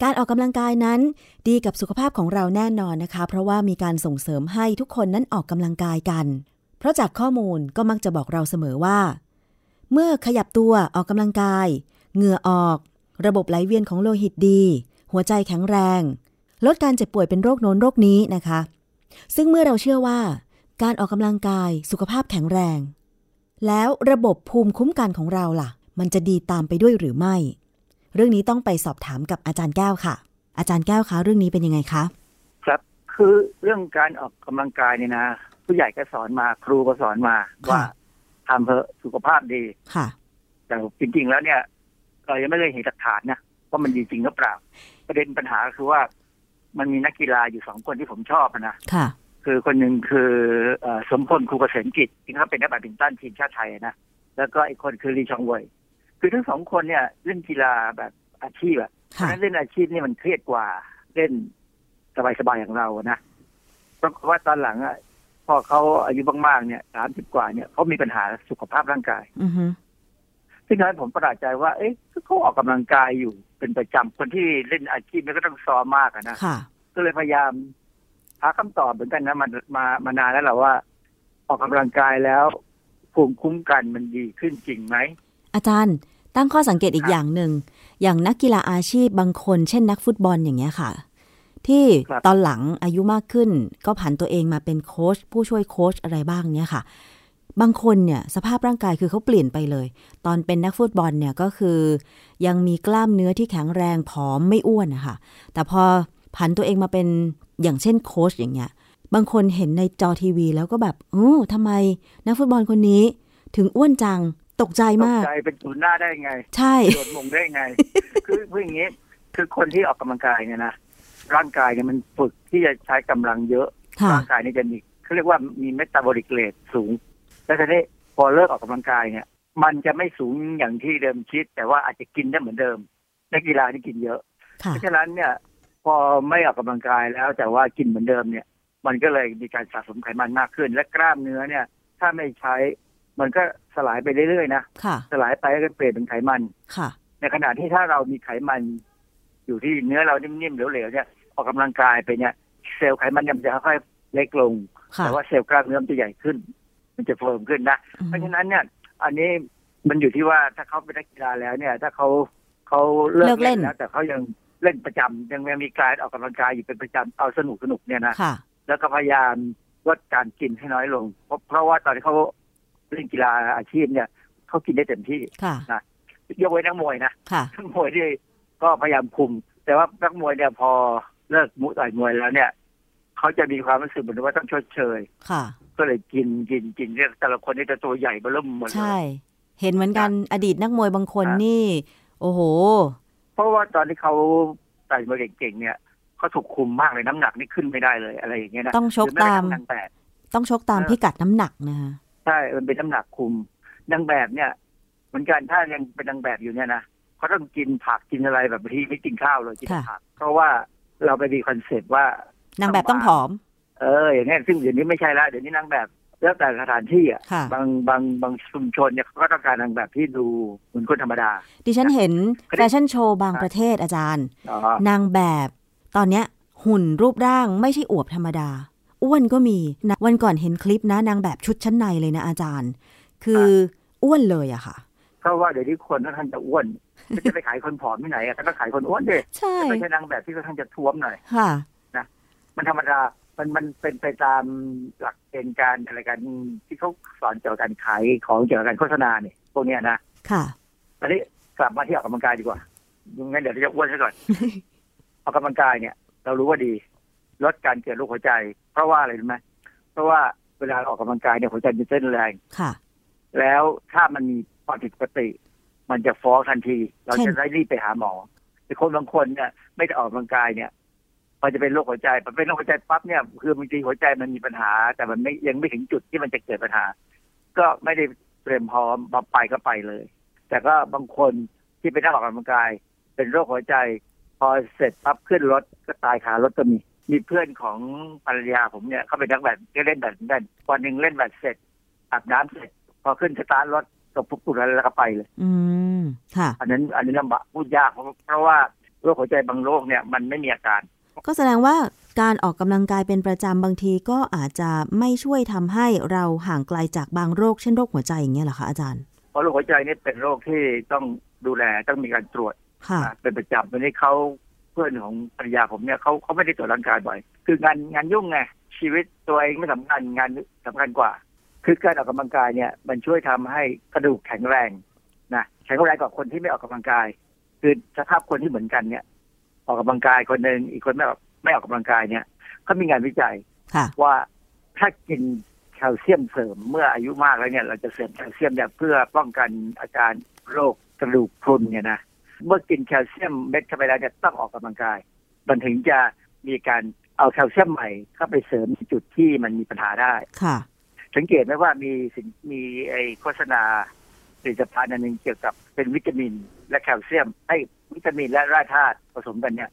การออกกำลังกายนั้น ดีกับสุขภาพของเราแน่นอนนะคะ เพราะว่ามีการส่งเสริมให้ทุกคนนั้นออกกำลังกายกัน เพราะจากข้อมูลก็มักจะบอกเราเสมอว่า เมื่อขยับตัวออกกำลังกาย เหงื่อออก ระบบไหลเวียนของโลหิตดี หัวใจแข็งแรง ลดการเจ็บป่วยเป็นโรคโน้นโรคนี้นะคะ ซึ่งเมื่อเราเชื่อว่า การออกกำลังกายสุขภาพแข็งแรง แล้วระบบภูมิคุ้มกันของเราล่ะ มันจะดีตามไปด้วยหรือไม่ เรื่องนี้ต้องไปสอบถามกับอาจารย์แก้วค่ะ อาจารย์แก้วคะเรื่องนี้เป็นยังไงคะครับคือเรื่องการออกกำลังกายเนี่ยนะ ผู้ใหญ่ก็สอนมาครูก็สอนมาว่าทำเพื่อสุขภาพดีค่ะ แต่จริงๆแล้วเนี่ย เรายังไม่ได้เห็นหลักฐานนะว่ามันดีจริงหรือเปล่า ประเด็นปัญหาคือว่ามันมีนักกีฬาอยู่สองคนที่ผมชอบอะนะค่ะ คือคนหนึ่งคือเออสมพลครูเกษมกิจที่เขาเป็นนักแบดมินตันทีมชาติไทยนะแล้วก็อีกคนคือลีชองเวย คือทั้งสองคนเนี่ยเล่นกีฬาแบบอาชีพอะเพราะค่ะฉะนั้นเล่นอาชีพนี่มันเครียดกว่าเล่นสบายๆอย่างเราอะนะเพราะว่าตอนหลังอะพอเขาอายุมากๆเนี่ยสามสิบกว่าเนี่ยเขามีปัญหาสุขภาพร่างกายอือฮึซึ่งทำให้ผมประหลาดใจว่า เอ๊ะเขาออกกำลังกายอยู่เป็นประจำคนที่เล่นอาชีพนี่ก็ต้องซ้อมมากอะนะค่ะก็เลยพยายามหาคำตอบเหมือนกันนะมามามานานแล้วแหละว่า ออกกำลังกายแล้วภูมิคุ้มกันมันดีขึ้นจริงไหม อาจารย์ตั้งข้อสังเกตอีกครับอย่างหนึ่ง อย่างนักกีฬาอาชีพบางคน เช่นนักฟุตบอลอย่างเงี้ยค่ะ ที่ตอนหลังอายุมากขึ้น ก็ผันตัวเองมาเป็นโค้ชผู้ช่วยโค้ชอะไรบ้างเนี่ยค่ะ บางคนเนี่ยสภาพร่างกายคือเขาเปลี่ยนไปเลย ตอนเป็นนักฟุตบอลเนี่ยก็คือ ยังมีกล้ามเนื้อที่แข็งแรงผอมไม่อ้วนนะคะแต่พอผันตัวเองมาเป็นอย่างเช่นโค้ชอย่างเงี้ยบางคนเห็นในจอทีวีแล้วก็แบบโอ้ทำไมนักฟุตบอลคนนี้ ถึงอ้วนจัง ตกใจตกมากใจเป็นศูนย์หน้าได้ไง ใช่โดดมงได้ไง คือคืออย่างนี้ คือคนที่ออกกำลังกายเนี่ยนะ ร่างกายเนี่ยมันฝึกที่จะใช้กำลังเยอะค่ะร่างกายเนี่ยจะมีเขาเรียกว่ามีเมตาบอลิกเรทสูง แล้วทีนี้พอเลิกออกกำลังกายเนี่ย มันจะไม่สูงอย่างที่เดิมคิด แต่ว่าอาจจะกินได้เหมือนเดิมนักกีฬานี่กินเยอะค่ะเพราะฉะนั้นเนี่ย พอไม่ออกกำลังกายแล้วแต่ว่ากินเหมือนเดิมเนี่ย มันก็เลยมีการสะสมไขมันมากขึ้น และกล้ามเนื้อเนี่ย ถ้าไม่ใช้มันก็ สลายไปเรื่อยๆนะค่ะสลายไปก็เปลี่ยนเป็นไขมันค่ะ ในขณะที่ถ้าเรามีไขมัน อยู่ที่เนื้อเรานิ่มๆเหลวๆเนี่ยออกกำลังกายไปเนี่ย เซลล์ไขมันเนี่ยมันจะค่อยๆเล็กลงค่ะแต่ว่าเซลล์กล้ามเนื้อมันจะใหญ่ขึ้น มันจะเฟิร์มขึ้นนะอืมเพราะฉะนั้นเนี่ย อันนี้มันอยู่ที่ว่าถ้าเขาเป็นนักกีฬาแล้วเนี่ย ถ้าเขาเขาเลิเลิกกเล่เล่นนแล้วแต่เขายังเล่นประจำยังยังมีการออกกำลังกายอยู่เป็นประจำเอาสนุกสนุกเนี่ยนะค่ะแล้วก็พยายามลดการกินให้น้อยลง เพราะเพราะว่าตอนที่เขา เล่นกีฬาอาชีพเนี่ยเขากินได้เต็มที่ค่ะยกเว้นนักมวยนะค่ะนักมวยที่ก็พยายามคุม แต่ว่านักมวยเนี่ยพอเลิกมุต่อยมวยแล้วเนี่ยเขาจะมีความรู้สึกเหมือนว่าต้องชดเชยค่ะ ก็เลยกินกินกินเรียกแต่ละคนนี่จะตัวใหญ่เบล่มหมดเลใช่ยเห็นเหมือนกันอดีตนักมวยบางคนอะนี่ โอ้โห เพราะว่าตอนที่เขาต่อยมวยเก่งๆเนี่ยเขาถูกคุมมากเลยน้ำหนักนี่ขึ้นไม่ได้เลยอะไรอย่างเงี้ยนะต้องชกหรือแม้กระตามทั่งนางแบบต้องชกตามเออพิกัดน้ำหนักนะคะ ใช่มันเป็นน้ำหนักคุมนางแบบเนี่ยเหมือนกันถ้ายังเป็นนางแบบอยู่เนี่ยนะเขาต้องกินผักกินอะไรแบบบางทีไม่กินข้าวเลยกินผัก เพราะว่าเราไปมี concept ว่านางแบบต้องผอม เออ อย่างเงี้ยซึ่งเดี๋ยวนี้ไม่ใช่แล้วเดี๋ยวนี้นางแบบแล้วแต่สถานที่อะค่ะบางบางบางชุมชนเนี่ยเขาก็ต้องการนางแบบที่ดูเหมือนคนธรรมดา ดิฉันเห็นคราวนี้แฟชั่นโชว์บางประเทศอาจารย์อ๋อนางแบบตอนเนี้ยหุ่นรูปร่างไม่ใช่อวบธรรมดา อ้วนก็มีนะวันก่อนเห็นคลิปนะนางแบบชุดชั้นในเลยนะอาจารย์ คืออ้วนเลยอะค่ะเพราะว่าเดี๋ยวนี้คนค่อนข้างจะอ้วนไม่จะไปขายคนผอมที่ไหนอะก็ต้องขายคนอ้วนดิใช่ไม่ใช่นางแบบที่ค่อนข้างจะท้วมหน่อยค่ะมันธรรมดามันมันเป็นไปตามหลักเกณฑ์การอะไรกันที่เขาสอนเกี่ยวกับการขายของเกี่ยวกับการโฆษณาเนี่ยพวกเนี้ยนะค่ะตอนนี้กลับมาที่ออกกำลังกายดีกว่างั้นเดี๋ยวเราจะอ้วนซะก่อนออกกำลังกายเนี่ย เรารู้ว่าดี ลดการเกิดโรคหัวใจ เพราะว่าอะไรรู้ไหมเพราะว่าเวลาเราออกกำลังกายเนี่ยหัวใจจะเต้นแรงค่ะ แล้วถ้ามันมีความผิดปกติ มันจะฟ้องทันที เราเช่จะนได้รีบไปหาหมอแต่คนบางคนเนี่ยไม่ได้ออกกำลังกายเนี่ยพอจะเป็นโรคหัวใจพอเป็นโรคหัวใจปั๊บเนี่ย คือบางทีหัวใจมันมีปัญหา แต่มันไม่ยังไม่ถึงจุดที่มันจะเกิดปัญหา ก็ไม่ได้เตรียมพร้อมมาไปก็ไปเลย แต่ก็บางคนที่ไปนั่งออกกำลังกาย เป็นโรคหัวใจ พอเสร็จปั๊บขึ้นรถก็ตายคารถก็มี มีเพื่อนของภรรยาผมเนี่ยเขาเป็นนักแบดก็เล่นแบดเหมือนกันวันหนึ่งเล่นแบดเสร็จอาบน้ำเสร็จ พอขึ้นสตาร์ทรถก็ปุ๊บปุ๊บแล้วก็ไปเลย อืมค่ะ อันนั้นอันนี้ลำบากพูดยากเพราะเพราะว่าโรคหัวใจบางโรคเนี่ยมันไม่มีอาการ ก็แสดงว่าการออกกำลังกายเป็นประจำบางทีก็อาจจะไม่ช่วยทำให้เราห่างไกลจากบางโรค เช่นโรคหัวใจอย่างเงี้ยเหรอคะอาจารย์ เพราะโรคหัวใจนี่เป็นโรคที่ต้องดูแลต้องมีการตรวจค่ะนะเป็นประจำวันนี้เขา เพื่อนของภรรยาผมเนี่ยเขาเขาไม่ได้ตรวจร่างกายบ่อย คืองานงานยุ่งไงชีวิตตัวเองไม่สำคัญงานสำคัญกว่า คือการออกกำลังกายเนี่ย มันช่วยทำให้กระดูกแข็งแรงนะแข็งแรงกว่าคนที่ไม่ออกกำลังกาย คือสภาพคนที่เหมือนกันเนี่ย ออกกำลังกายคนหนึ่งอีกคนไม่ออกไม่ออกกำลังกายเนี่ยเขามีงานวิจัยค่ะว่าถ้ากินแคลเซียมเสริมเมื่ออายุมากแล้วเนี่ย เราจะเสริมแคลเซียมเนี่ยเพื่อป้องกันอาการโรคกระดูกพรุนเนี่ยนะ เมื่อกินแคลเซียมเม็ดเข้าไปแล้วเนี่ยต้องออกกำลังกาย มันถึงจะมีการเอาแคลเซียมใหม่เข้าไปเสริมจุดที่มันมีปัญหาได้ค่ะ สังเกตไหมว่ามีสินมีไอโฆษณาผลิตภัณฑ์อันหนึงเกี่ยวกับเป็นวิตามิน และแคลเซียมไอวิตามินและแร่ธาตุผสมกันเนี่ย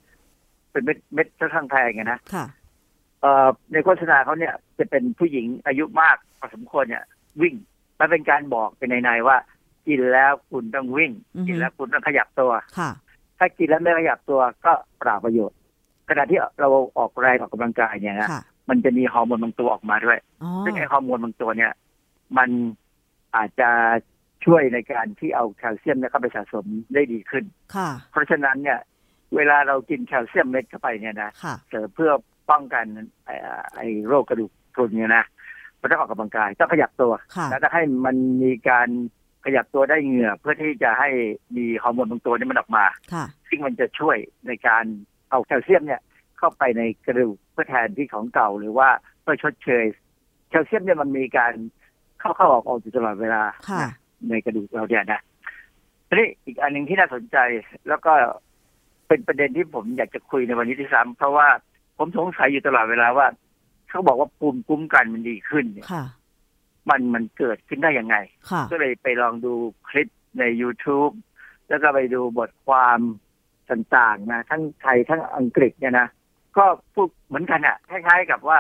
เป็นเม็ดเม็ดค่อนข้างแพงไงนะค่ะเอ่อในโฆษณาเขาเนี่ยจะเป็นผู้หญิงอายุมากพอสมควรเนี่ย วิ่งมันเป็นการบอกเป็นในๆว่า กินแล้วคุณต้องวิ่งอือฮึกินแล้วคุณต้องขยับตัวค่ะ ถ้ากินแล้วไม่ขยับตัวก็เปล่าประโยชน์ขณะที่เราออกแรงออกกำลังกายเนี่ยนะค่ะมันจะมีฮอร์โมนบางตัวออกมาด้วยอ๋อซึ่งไอฮอร์โมนบางตัวเนี่ย มันอาจจะช่วยในการที่เอาแคลเซียมเนี่ยเข้าไปสะสมได้ดีขึ้น ค่ะ เพราะฉะนั้นเนี่ย เวลาเรากินแคลเซียมเม็ดเข้าไปเนี่ยนะค่ะเสริมเพื่อป้องกันไอ้ไอ้โรคกระดูกพรุนเนี่ยนะมันต้องออกกำลังกายต้องขยับตัวค่ะแล้วถ้าให้มันมีการ ขยับตัวได้เหงื่อ เพื่อที่จะให้มีฮอร์โมนบางตัวนี้มันออกมาค่ะซึ่งมันจะช่วยในการเอาแคลเซียมเนี่ยเข้าไปในกระดูกเพื่อแทนที่ของเก่าหรือว่าเพื่อชดเชยแคลเซียมเนี่ยมันมีการเข้าเข้าออกออกอยู่ตลอดเวลาค่ะนะในกระดูกเราเนี่ยนะทีนี้อีกอันหนึ่งที่น่าสนใจแล้วก็เป็นประเด็นที่ผมอยากจะคุยในวันนี้ที่ซ้ำเพราะว่าผมสงสัยอยู่ตลอดเวลาว่า เขาบอกว่าภูมิคุ้มกันมันดีขึ้นเนี่ยค่ะ มันมันเกิดขึ้นได้ยังไงค่ะก็เลยไปลองดูคลิปใน YouTube แล้วก็ไปดูบทความต่างๆนะทั้งไทยทั้งอังกฤษเนี่ยนะก็พูดเหมือนกันอะคล้ายๆกับว่า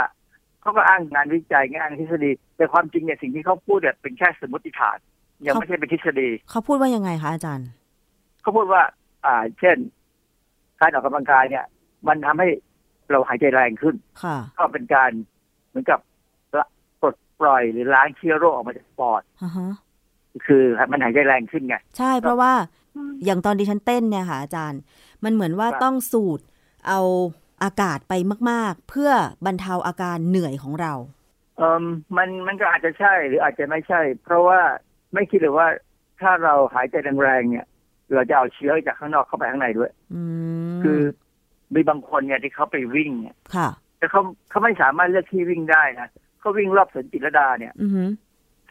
เขาก็อ้างงานวิจัยอ้างทฤษฎี แต่ความจริงเนี่ยสิ่งที่เขาพูดเนี่ยเป็นแค่สมมติฐาน ยังไม่ใช่เป็นทฤษฎี เขาพูดว่ายังไงคะอาจารย์ เขาพูดว่า อ่า เช่น การออกกำลังกายเนี่ย มันทำให้เราหายใจแรงขึ้นค่ะก็เป็นการเหมือนกับละ ปลดปล่อยหรือล้างเชื้อโรคออกมาจากปอดอ่าฮะคือมันหายใจแรงขึ้นไงใช่เพราะว่าอย่างตอนดิฉันเต้นเนี่ยค่ะอาจารย์ มันเหมือนว่าครับต้องสูดเอาอากาศไปมาก ๆ เพื่อบรรเทาอาการเหนื่อยของเราเออมันมันก็อาจจะใช่หรืออาจจะไม่ใช่ เพราะว่าไม่คิดเลยว่าถ้าเราหายใจแรงๆเนี่ย เราจะเอาเชื้อจากข้างนอกเข้าไปข้างในด้วยอืมคือมีบางคนเนี่ยที่เขาไปวิ่งเนี่ยค่ะแต่เขาเขาไม่สามารถเลือกที่วิ่งได้นะ เขาวิ่งรอบสวนจิตรลดาเนี่ยอือหือ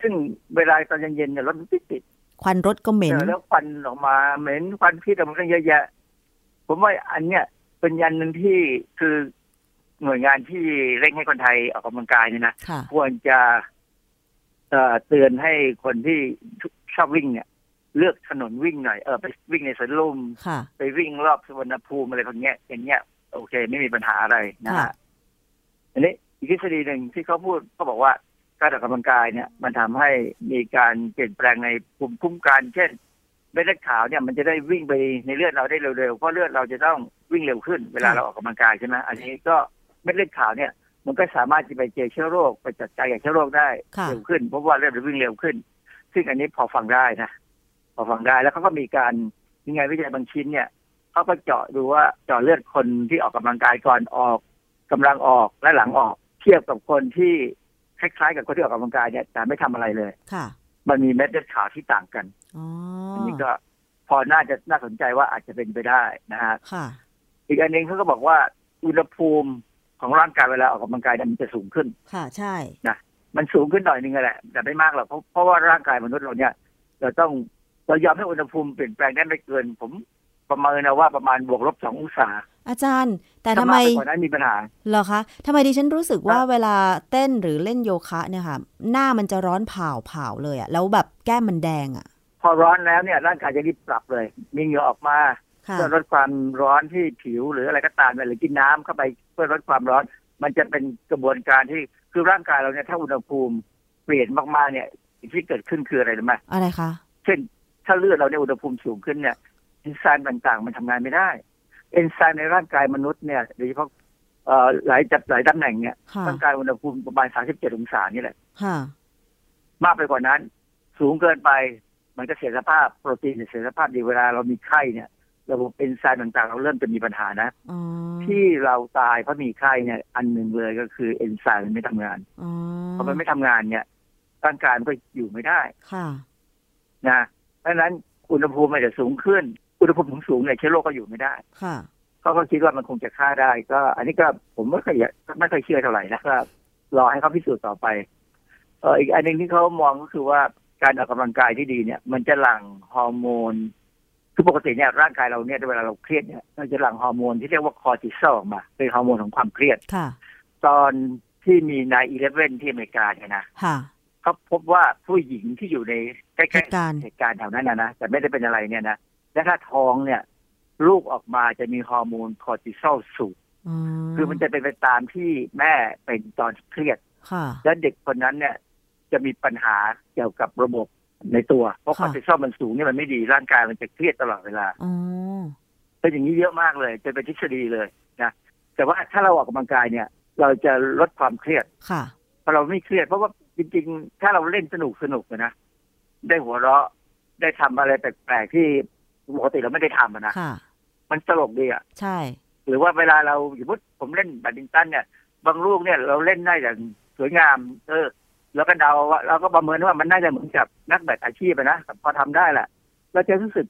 ซึ่งเวลาตอนเย็นๆเนี่ยรถมันติดติดควันรถก็เหม็นเออแล้วควันออกมาเหม็นควันพิษออกมาเยอะแยะ ผมว่าอันเนี้ยเป็นยันหนึ่งที่คือหน่วยงานที่เร่งให้คนไทยออกกำลังกายเนี่ยนะค่ะควรจะเอ่อเตือนให้คนที่ชอบวิ่งเนี่ย เลือกถนนวิ่งหน่อยเออไปวิ่งในสวนลุมค่ะไปวิ่งรอบสุวรรณภูมิอะไรพวกเนี้ยอย่างเงี้ย โอเค ไม่มีปัญหาอะไรนะค่ะฮะอันนี้ อีกทฤษฎีหนึ่งที่เขาพูดเขาบอกว่าการออกกำลังกายเนี่ย มันทำให้มีการเปลี่ยนแปลงในภูมิคุ้มกัน เช่นเม็ดเลือดขาวเนี่ยมันจะได้วิ่งไปในเลือดเราได้เร็วๆเพราะเลือดเราจะต้องวิ่งเร็วขึ้น เวลาเราออกกำลังกายใช่ไหมอันนี้ก็เม็ดเลือดขาวเนี่ยมันก็สามารถจะไปเจอเชื้อโรคไปจัดการกับเชื้อโรคได้ค่ะเร็วขึ้นเพราะว่าเลือดมันวิ่งเร็วขึ้น ซึ่งอันนี้พอฟังได้นะพอฟังได้แล้วเขาก็มีการมีงานวิจัยบางชิ้นเนี่ยเขาก็เจาะดูว่าเจาะเลือดคนที่ออกกำลังกายก่อนออกกำลังออกและหลังออก เทียบกับคนที่คล้ายๆกับคนที่ออกกำลังกายเนี่ย แต่ไม่ทำอะไรเลยค่ะ มันมีเม็ดเลือดขาวที่ต่างกันอ๋ออัอันนี้ก็พอน่าจะน่าสนใจว่าอาจจะเป็นไปได้นะฮะค่ะอีกอันหนึ่งเขาก็บอกว่าอุณหภูมิของร่างกายเวลาออกกำลังกายเนี่ยมันจะสูงขึ้น ค่ะใช่มันสูงขึ้นหน่อยนึงแหละ แต่ไม่มากหรอกเพราะเพราะว่าร่างกายมนุษย์เราเนี่ยเราต้องเรายอมให้อุณหภูมิเปลี่ยนแปลงได้ไม่เกิน ผมประเมินนะว่าประมาณบวกลบสององศา อาจารย์ แต่ถ้าทำไมมากไปกว่านั้นมีปัญหาเหรอคะทำไมดิฉันรู้สึกว่าครับเวลาเต้นหรือเล่นโยคะเนี่ยค่ะ หน้ามันจะร้อนเผาเผาๆเลยอะแล้วแบบแก้มมันแดงอะพอร้อนแล้วเนี่ยร่างกายจะรีบปรับเลย มีเหงื่อออกมาค่ะเพื่อลดความร้อนที่ผิวหรืออะไรก็ตามหรือกินน้ำเข้าไปเพื่อลดความร้อน มันจะเป็นกระบวนการที่คือร่างกายเราเนี่ยถ้าอุณหภูมิเปลี่ยนมากๆเนี่ยสิ่งที่เกิดขึ้นคืออะไรรู้ไหมอะไรคะเช่นถ้าเลือดเราเนี่ยอุณหภูมิสูงขึ้นเนี่ยเอนไซม์ต่างๆ มันทำงานไม่ได้ เอนไซม์ในร่างกายมนุษย์เนี่ยโดยเฉพาะเอ่อหลายจับหลายตำแหน่งเนี่ยค่ะต้องการอุณหภูมิประมาณ 37 องศานี่แหละค่ะมากไปกว่านั้น สูงเกินไปมันก็เสียสภาพโปรตีนเสียสภาพดีเวลาเรามีไข้เนี่ย ระบบเอนไซม์ต่างๆ เราเริ่มจะมีปัญหานะอ๋อที่เราตายเพราะมีไข้เนี่ย อันหนึ่งเลยก็คือเอนไซม์มันไม่ทำงานอ๋อพอมันไม่ทำงานเนี่ยร่างกายมันก็อยู่ไม่ได้ค่ะนะเพราะฉะนั้นอุณหภูมิมันจะสูงขึ้น อุณหภูมิสูงๆเนี่ยเชื้อโรคก็อยู่ไม่ได้ค่ะเขาก็คิดว่ามันคงจะฆ่าได้ ก็ อันนี้ก็ผมไม่เคยไม่เคยเชื่อเท่าไหร่นะก็รอให้เขาพิสูจน์ต่อไปเอออีกอันหนึ่งที่เขามองก็คือว่าการออกกำลังกายที่ดีเนี่ย มันจะหลั่งฮอร์โมคือปกติเนี่ยร่างกายเราเนี่ยเวลาเราเครียดเนี่ยมันจะหลั่งฮอร์โมนที่เรียกว่าคอร์ติซอลออกมา เป็นฮอร์โมนของความเครียดค่ะ ตอนที่มี nine eleven ที่อเมริกาเนี่ยนะค่ะเขาพบว่าผู้หญิงที่อยู่ในใกล้เหตุการณ์ๆเหตุการณ์แถวนั้นนะนะแต่ไม่ได้เป็นอะไรเนี่ยนะ และถ้าท้องเนี่ย ลูกออกมาจะมีฮอร์โมนคอร์ติซอลสูงอ๋อคือมันจะเป็นไปตามที่แม่เป็นตอนเครียดค่ะและเด็กคนนั้นเนี่ย จะมีปัญหาเกี่ยวกับระบบในตัว เพราะคค่ะอร์ติซอลมันสูงเนี่ยมันไม่ดีร่างกายมันจะเครียดตลอดเวลาอ๋อเป็นอย่างนี้เยอะมากเลยจะเป็นทฤษฎีเลยนะแต่ว่าถ้าเราออกกำลังกายเนี่ย เราจะลดความเครียดค่ะพอเราไม่เครียดเพราะว่าจริง ๆ ถ้าเราเล่นสนุกสนุกๆนะได้หัวเราะได้ทำอะไรแปลกๆที่ ปกติเราไม่ได้ทำอะนะค่ะมันตลกดีอะใช่ หรือว่าเวลาเราสมมติผมเล่นแบดมินตันเนี่ย บางลูกเนี่ยเราเล่นได้อย่างสวยงาม เออ แล้วก็เดาว่าเราก็ประเมินว่ามันน่าจะเหมือนกับนักแบดอาชีพอะนะพอทำได้แหละเราจะรู้สึก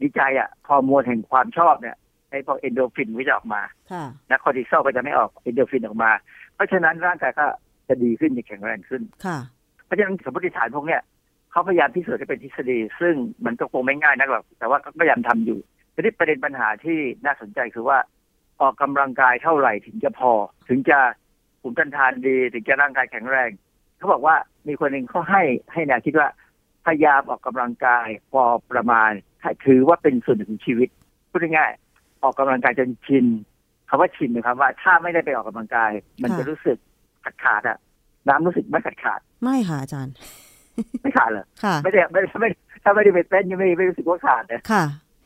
ดีใจอะฮอร์โมนแห่งความชอบเนี่ยไอ้พวกเอ็นดอร์ฟินก็จะออกมาค่ะนะคอร์ติซอลก็จะไม่ออกเอ็นดอร์ฟินออกมา เพราะฉะนั้นร่างกายก็จะดีขึ้นจะแข็งแรงขึ้นค่ะ เพราะฉะนั้นสมมติฐานพวกเนี้ย เขาพยายามพิสูจน์ให้เป็นทฤษฎี ซึ่งมันก็คงไม่ง่ายนักหรอกแต่ว่าก็พยายามทำอยู่ทีนี้ประเด็นปัญหาที่น่าสนใจคือว่า ออกกำลังกายเท่าไหร่ถึงจะพอ ถึงจะภูมิต้านทานดี ถึงจะร่างกายแข็งแรง เขาบอกว่ามีคนหนึ่งเขาให้ให้แนวคิดว่าพยายามออกกำลังกายพอประมาณถือว่าเป็นส่วนหนึ่งของชีวิตพูดง่ายๆออกกำลังกายจนชินคำว่าชินนะครับว่าถ้าไม่ได้ไปออกกำลังกาย มันจะรู้สึกขาดขาดอะน้ำรู้สึกไม่ขาดขาดไม่ค่ะอาจารย์ ไม่ขาดเหรอค่ะไม่ได้ไม่ได้ไม่ได้ถ้าไม่ได้ไปเต้นยังไม่ไม่รู้สึกว่าขาดนะค่ะ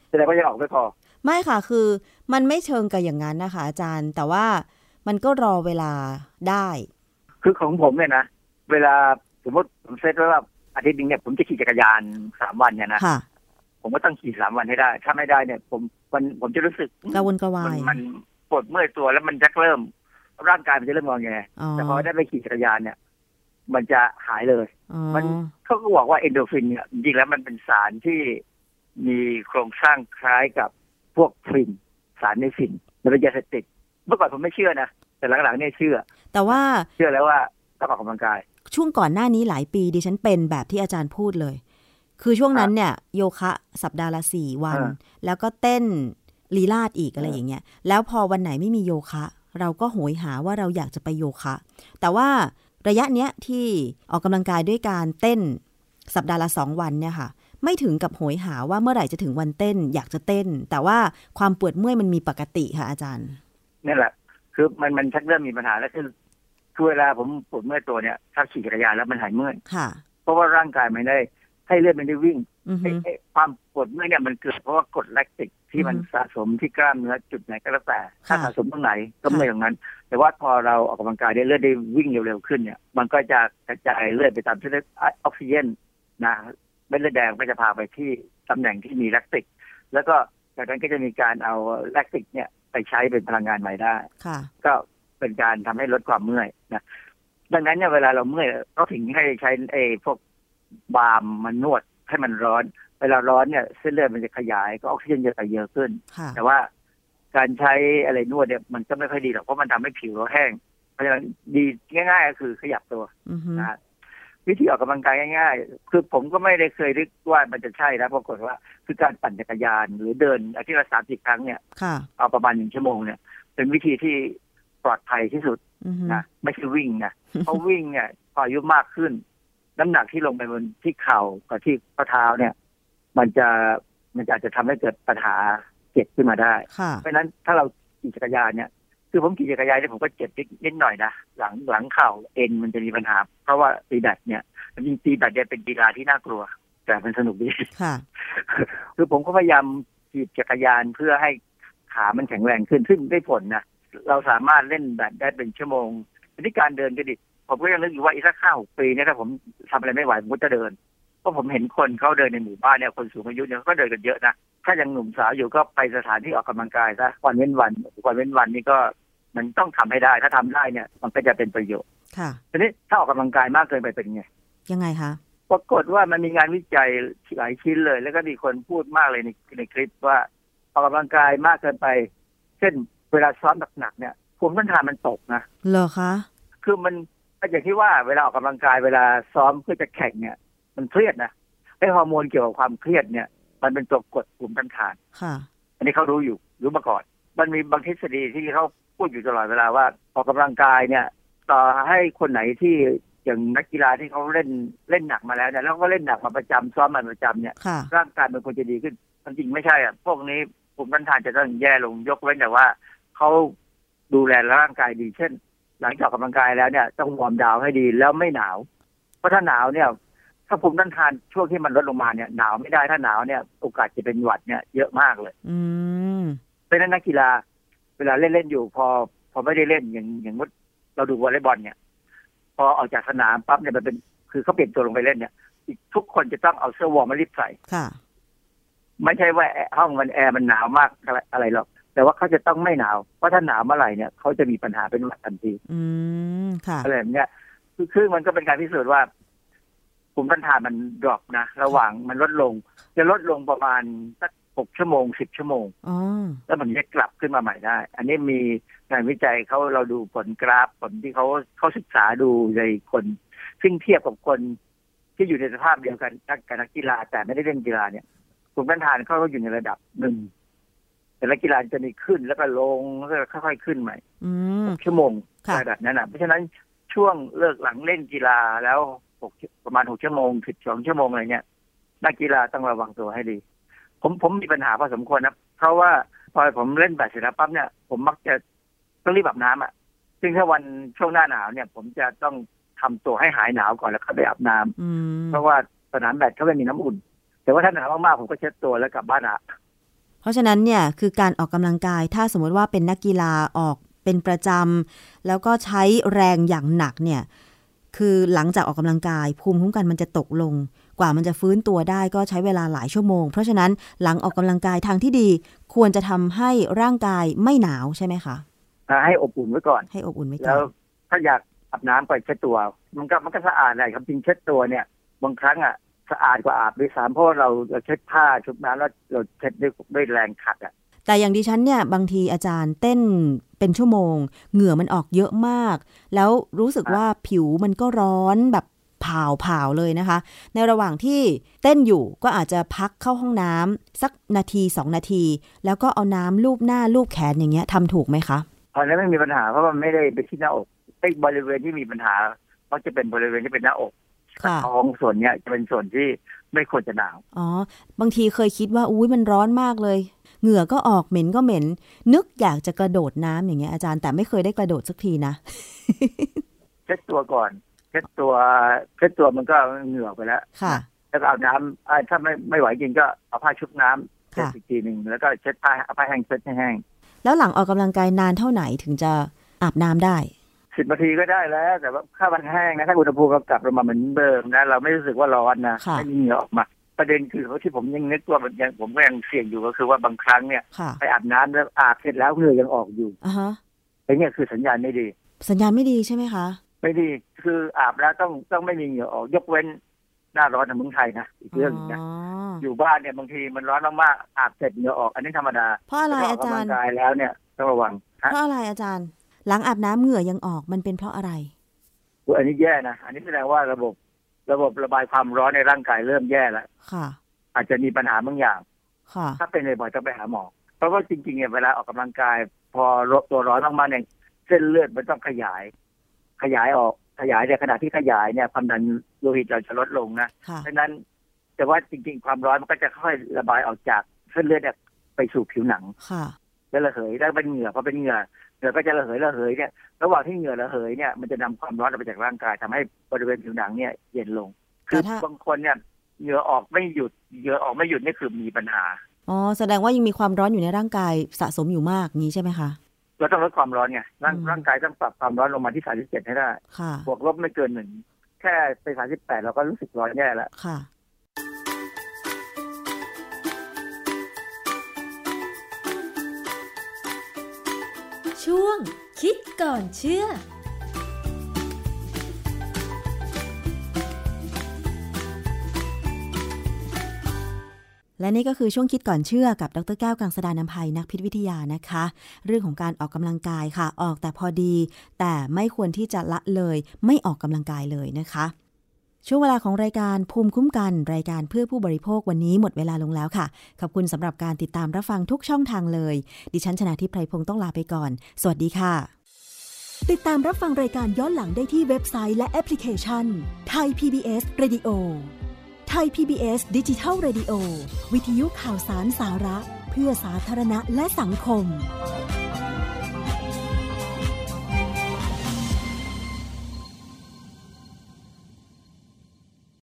แสดงว่ายังออกไม่พอ ไม่ค่ะคือมันไม่เชิงกับอย่างนั้นนะคะ อาจารย์ แต่ว่ามันก็รอเวลาได้ คือของผมเนี่ยนะเวลาสมมติผมเซตไว้ว่าอาทิตย์หนึงเนี่ยผมจะขี่จักรยานสามวันเนี่ยนะค่ะผมก็ต้องขี่สามวันให้ได้ ถ้าไม่ได้เนี่ย ผมมันผมจะรู้สึกกระวนกระวามันยมันปวดเมื่อยตัวแล้วมันจะเริ่ม ร่างกายมันจะเริ่มงอแงอ๋อแต่พอได้ไปขี่จักรยานเนี่ย มันจะหายเลยอ๋อมันเขาก็บอกว่าเอนโดรฟินเนี่ยจริงๆแล้วมันเป็นสารที่มีโครงสร้างคล้ายกับพวกฟิน สารในฟินมันเป็นยาเสพติดเมื่อก่อนผมไม่เชื่อนะ แต่หลังๆเนี่ยเชื่อ แต่ว่าเชื่อแล้วว่าต้องออกกำลังกาย ช่วงก่อนหน้านี้หลายปีดิฉันเป็นแบบที่อาจารย์พูดเลย คือช่วงนั้นเนี่ย โยคะสัปดาห์ละสี่วันอ่าแล้วก็เต้นลีลาดอีกอะไรอ่าอย่างเงี้ย แล้วพอวันไหนไม่มีโยคะ เราก็โหยหาว่าเราอยากจะไปโยคะ แต่ว่า ระยะเนี้ยที่ออกกำลังกายด้วยการเต้นสัปดาห์ละสองวันเนี่ยค่ะ ไม่ถึงกับโหยหาว่าเมื่อไหร่จะถึงวันเต้น อยากจะเต้น แต่ว่าความปวดเมื่อยมันมีปกติค่ะอาจารย์นี่แหละ คือมันมันชักเริ่มมีปัญหาแล้วคือคือเวลาผมปวดเมื่อยตัวเนี่ยถ้าขี่จักรยานแล้วมันหายเมื่อยค่ะ เพราะว่าร่างกายมันได้ ให้เลือดมันได้วิ่งอือฮึไอ้ไอ้ ความปวดเมื่อยเนี่ยมันเกิดเพราะว่ากรดแลคติกที่มันอือฮึสะสมที่กล้ามเนื้อจุดไหนก็แล้วแต่ถ้าค่ะสะสมตรงไหนก็เมื่อยตรงนั้น แต่ว่าพอเราออกกำลังกายได้เลือดได้วิ่งเร็วๆขึ้นเนี่ย มันก็จะกระจายเลือดไปตามเส้นเลือดออกซิเจนนะเม็ดเลือดแดงก็จะพาไปที่ตำแหน่งที่มีแลคติก แล้วก็จากนั้นก็จะมีการเอาแลคติกเนี่ยไปใช้เป็นพลังงานใหม่ได้ค่ะก็เป็นการทำให้ลดความเมื่อยนะดังนั้นเนี่ยเวลาเราเมื่อยก็ถึงให้ใช้ไอ้พวกบาล์มมันนวด ให้มันร้อน เวลาร้อนเนี่ยเส้นเลือดมันจะขยายก็ออกซิเจนจะไปเยอะขึ้นค่ะแต่ว่าการใช้อะไรนวดเนี่ยมันก็ไม่ค่อยดีหรอกเพราะมันทำให้ผิวเราแห้ง เพราะฉะนั้นดีง่าย ๆ ก็คือขยับตัวอือฮึนะฮะวิธีออกกำลังกายง่าย ๆ คือผมก็ไม่ได้เคยนึกว่ามันจะใช่นะปรากฏว่าคือการปั่นจักรยานหรือเดินอาทิตย์ละสามสิบครั้งเนี่ยค่ะเอาประมาณหนึ่งชั่วโมงเนี่ย เป็นวิธีที่ปลอดภัยที่สุดอือฮึนะไม่ใช่วิ่งนะเพราะวิ่งเนี่ยพออายุมากขึ้น น้ำหนักที่ลงไปบนที่เข่ากับที่ข้อเท้าเนี่ย มันจะมันจะอาจจะทำให้เกิดปัญหาเจ็บขึ้นมาได้ค่ะเพราะฉะนั้นถ้าเราขี่จักรยานเนี่ย คือผมขี่จักรยานเนี่ยผมก็เจ็บนิดนิดหน่อยนะหลังหลังเข่าเอ็นมันจะมีปัญหา เพราะว่าตีแบดเนี่ยจริงๆตีแบดเนี่ยเป็นกีฬาที่น่ากลัว แต่มันสนุกดีค่ะคือผมก็พยายามขี่จักรยานเพื่อให้ขามันแข็งแรงขึ้นซึ่งได้ผลนะเราสามารถเล่นแบบได้เป็นชั่วโมงทีนี้การเดินก็ดิ ผมก็ยังนึกอยู่ว่าอีกสักห้าหกปีเนี่ยถ้าผมทำอะไรไม่ไหวผมก็จะเดินเพราะผมเห็นคนเขาเดินในหมู่บ้านเนี่ยคนสูงอายุเนี่ยเขาก็เดินกันเยอะนะถ้ายังหนุ่มสาวอยู่ก็ไปสถานที่ออกกำลังกายซะวันเว้นวันวันเว้นวันนี่ก็มันต้องทำให้ได้ ถ้าทำได้เนี่ย มันก็จะเป็นประโยชน์ค่ะทีนี้ถ้าออกกำลังกายมากเกินไปเป็นไงยังไงคะปรากฏว่ามันมีงานวิจัยหลายชิ้นเลย แล้วก็มีคนพูดมากเลยในในคลิปว่าออกกำลังกายมากเกินไป เช่น เวลาซ้อมหนักๆเนี่ยภูมิต้านทานมันตกนะเหรอคะ คือมัน อย่างที่ว่าเวลาออกกำลังกายเวลาซ้อมเพื่อจะแข่งเนี่ย มันเครียดนะไอฮอร์โมนเกี่ยวกับความเครียดเนี่ย มันเป็นตัวกดภูมิต้านทานค่ะ อันนี้เขารู้อยู่รู้มาก่อน มันมีบางทฤษฎีที่เขาพูดอยู่ตลอดเวลาว่าออกกำลังกายเนี่ย ต่อให้คนไหนที่อย่างนักกีฬาที่เขาเล่นเล่นหนักมาแล้วเนี่ยแล้วก็เล่นหนักมาประจำซ้อมมาประจำเนี่ยค่ะร่างกายมันควรจะดีขึ้นมันจริงไม่ใช่อะพวกนี้ภูมิต้านทานจะต้องแย่ลงยกเว้นแต่ว่าเขาดูแลร่างกายดีเช่น หลังจากออกกำลังกายแล้วเนี่ยต้องวอร์มดาวน์ให้ดีแล้วไม่หนาว เพราะถ้าหนาวเนี่ย ถ้าภูมิต้านทานช่วงที่มันลดลงมาเนี่ยหนาวไม่ได้ถ้าหนาวเนี่ยโอกาสจะเป็นหวัดเนี่ยเยอะมากเลย อืมเพราะฉะนั้นนักกีฬา เวลาเล่นเล่นๆอยู่ พอพอไม่ได้เล่นอย่างอย่างมุดเราดูวอลเลย์บอลเนี่ย พอออกจากสนามปั๊บเนี่ยมันเป็นคือเขาเปลี่ยนตัวลงไปเล่นเนี่ยอีกทุกคนจะต้องเอาเสื้อ warm มารีบใส่ค่ะ ไม่ใช่ว่าแอร์ห้องมันแอร์มันหนาวมากอะไรอะไรหรอก แต่ว่าเขาจะต้องไม่หนาว เพราะถ้าหนาวเมื่อไหร่เนี่ยเขาจะมีปัญหาเป็นหวัดทันที อืมค่ะอะไรแบบเนี้ยคือคือมันก็เป็นการพิสูจน์ว่าภูมิต้านทานมัน drop นะ ระหว่างมันลดลง จะลดลงประมาณสักหกชั่วโมงสิบชั่วโมงอ๋อแล้วมันจะกลับขึ้นมาใหม่ได้ อันนี้มีงานวิจัยเขาเราดูผลกราฟผลที่เขาเขาศึกษาดูในคน ซึ่งเทียบกับคนที่อยู่ในสภาพเดียวกันนักกับนักกีฬาแต่ไม่ได้เล่นกีฬาเนี่ยภูมิต้านทานเขาก็อยู่ในระดับหนึ่ง แต่ละกีฬาจะมีขึ้นแล้วก็ลงแล้วก็ค่อยๆขึ้นใหม่อืมชั่วโมงค่ะระดับนั้นนะเพราะฉะนั้นช่วงเลิกหลังเล่นกีฬาแล้วหกประมาณหกชั่วโมงสิบสองชั่วโมงอะไรเนี่ยนักกีฬาต้องระวังตัวให้ดี ผมผมมีปัญหาพอสมควรนะเพราะว่าพอผมเล่นแบดเสร็จแล้วปั๊บเนี่ย ผมมักจะต้องรีบอาบน้ำอะ ซึ่งถ้าวันช่วงหน้าหนาวเนี่ย ผมจะต้องทำตัวให้หายหนาวก่อนแล้วเข้าไปอาบน้ำอืมเพราะว่าสนามแบดเขาไม่มีน้ำอุ่น แต่ว่าถ้าหนาวมากๆผมก็เช็ดตัวแล้วกลับบ้านอะ เพราะฉะนั้นเนี่ยคือการออกกำลังกายถ้าสมมติว่าเป็นนักกีฬาออกเป็นประจำแล้วก็ใช้แรงอย่างหนักเนี่ยคือหลังจากออกกำลังกาย ภูมิคุ้มกันมันจะตกลง กว่ามันจะฟื้นตัวได้ก็ใช้เวลาหลายชั่วโมง เพราะฉะนั้นหลังออกกำลังกายทางที่ดี ควรจะทำให้ร่างกายไม่หนาวใช่ไหมคะให้อบอุ่นไว้ก่อน ให้อบอุ่นไว้ก่แล้อวนถ้าอยากอาบน้ำก็เช็ดตัว มันก็มันก็สะอาดเลยครับจริงเช็ดตัวเนี่ยบางครั้งอะ สะอาดกว่าอาบด้วยซ้ำเพราะว่าเราเราเช็ดผ้าชุบน้ำแล้วเราเช็ดด้วยด้วยแรงขัดอะแต่อย่างดิฉันเนี่ยบางทีอาจารย์เต้นเป็นชั่วโมง เหงื่อมันออกเยอะมาก แล้วรู้สึกว่าผิวมันก็ร้อนแบบเผาเผาๆเลยนะคะ ในระหว่างที่เต้นอยู่ก็อาจจะพักเข้าห้องน้ำสักนาทีสองนาที แล้วก็เอาน้ำลูบหน้าลูบแขนอย่างเงี้ยทำถูกไหมคะตอนนั้นไม่มีปัญหาเพราะมันไม่ได้ไปที่หน้าอกไอ้บริเวณที่มีปัญหามักจะเป็นบริเวณที่เป็นหน้าอกค่ะ ท้องส่วนเนี้ยจะเป็นส่วนที่ไม่ควรจะหนาว อ๋อ บางทีเคยคิดว่าอุ้ยมันร้อนมากเลย เหงื่อก็ออกเหม็นก็เหม็น นึกอยากจะกระโดดน้ำอย่างเงี้ยอาจารย์แต่ไม่เคยได้กระโดดสักทีนะเช็ดตัวก่อนเช็ดตัวเช็ดตัวมันก็เหงื่อไปแล้วค่ะ แล้วก็เอาน้ำอ่าถ้าไม่ไม่ไหวจริงก็เอาผ้าชุบน้ำเช็ดค่ะอีกทีหนึ่งแล้วก็เช็ดผ้าเอาผ้าแห้งเช็ดให้แห้งแล้วหลังออกกำลังกายนานเท่าไหนถึงจะอาบน้ำได้ สิบนาทีก็ได้แล้ว แต่ว่าถ้ามันแห้งนะถ้าอุณหภูมิเรากลับลงมาเหมือนเดิมนะเราไม่รู้สึกว่าร้อนนะค่ะไม่มีเหงื่อออกมา ประเด็นคือที่ผมยังนึกว่ามันยังผมก็ยังเสี่ยงอยู่ก็คือว่าบางครั้งเนี่ยค่ะไปอาบน้ำแล้วอาบเสร็จแล้วเหงื่อยังออกอยู่อะฮะไอ้เนี่ยคือสัญญาณไม่ดี สัญญาณไม่ดีใช่ไหมคะไม่ดีคืออาบแล้วต้องต้องไม่มีเหงื่อออกยกเว้นหน้าร้อนในเมืองไทยนะอีกเรื่องหนึงนะอ๋ออยู่บ้านเนี่ยบางทีมันร้อนมากๆอาบเสร็จเหงื่อออก อันนี้ธรรมดาเพราะอะไรแต่อาถ้กำจาลัรงย์กายแล้วเนี่ยต้องระวังฮะเพราะอะไรอาจารย์ หลังอาบน้ำเหงื่อยังออกมันเป็นเพราะอะไรอุ๊ยอันนี้แย่นะ อันนี้แสดงว่าระบบระบบระบายความร้อนในร่างกายเริ่มแย่แล้วค่ะ อาจจะมีปัญหาบางอย่าง ค่ะ ถ้าเป็นบ่อยๆต้องไปหาหมอ เพราะว่าจริงๆเนี่ยเวลาออกกำลังกาย พอตัวร้อนมากๆเนี่ยเส้นเลือดมันต้องขยาย ขยายออกขยายในขณะที่ขยายเนี่ยความดันโลหิตเราจะลดลงนะค่ะเพราะฉะนั้นแต่ว่าจริง ๆ ความร้อนมันก็จะค่อยระบายออกจากเส้นเลือดเนี่ยไปสู่ผิวหนังค่ะแล้วระเหยแล้วเป็นเหงื่อพอเป็นเหงื่อ เหงื่อก็จะระเหยระเหยเนี่ยระหว่างที่เหงื่อระเหยเนี่ยมันจะนำความร้อนออกไปจากร่างกายทำให้บริเวณผิวหนังเนี่ยเย็นลง คืแต่อถ้าบางคนเนี่ยเหงื่อออกไม่หยุดเหงื่อออกไม่หยุดนี่คือมีปัญหาอ๋อแสดงว่ายังมีความร้อนอยู่ในร่างกายสะสมอยู่มากงี้ใช่ไหมคะเราต้องลดความร้อนไงร่างอืมร่างกายต้องปรับความร้อนลงมาที่ 37 ให้ได้ค่ะบวกลบไม่เกินหนึ่งแค่ไป 38 เราก็รู้สึกร้อนแย่แล้ว ช่วง คิดก่อนเชื่อและนี่ก็คือช่วงคิดก่อนเชื่อกับดรแก้วกังสดานนภัยนักพิษวิทยานะคะ เรื่องของการออกกำลังกายค่ะ ออกแต่พอดี แต่ไม่ควรที่จะละเลย ไม่ออกกำลังกายเลยนะคะ ช่วงเวลาของรายการภูมิคุ้มกันรายการเพื่อผู้บริโภควันนี้หมดเวลาลงแล้วค่ะ ขอบคุณสำหรับการติดตามรับฟังทุกช่องทางเลย ดิฉันชนะทิพไพรพงศ์ต้องลาไปก่อน สวัสดีค่ะ ติดตามรับฟังรายการย้อนหลังได้ที่เว็บไซต์และแอปพลิเคชันไทย PBS Radio ไทย PBS ดิจิทัล Radio วิทยุข่าวสารสาระ เพื่อสาธารณะและสังคม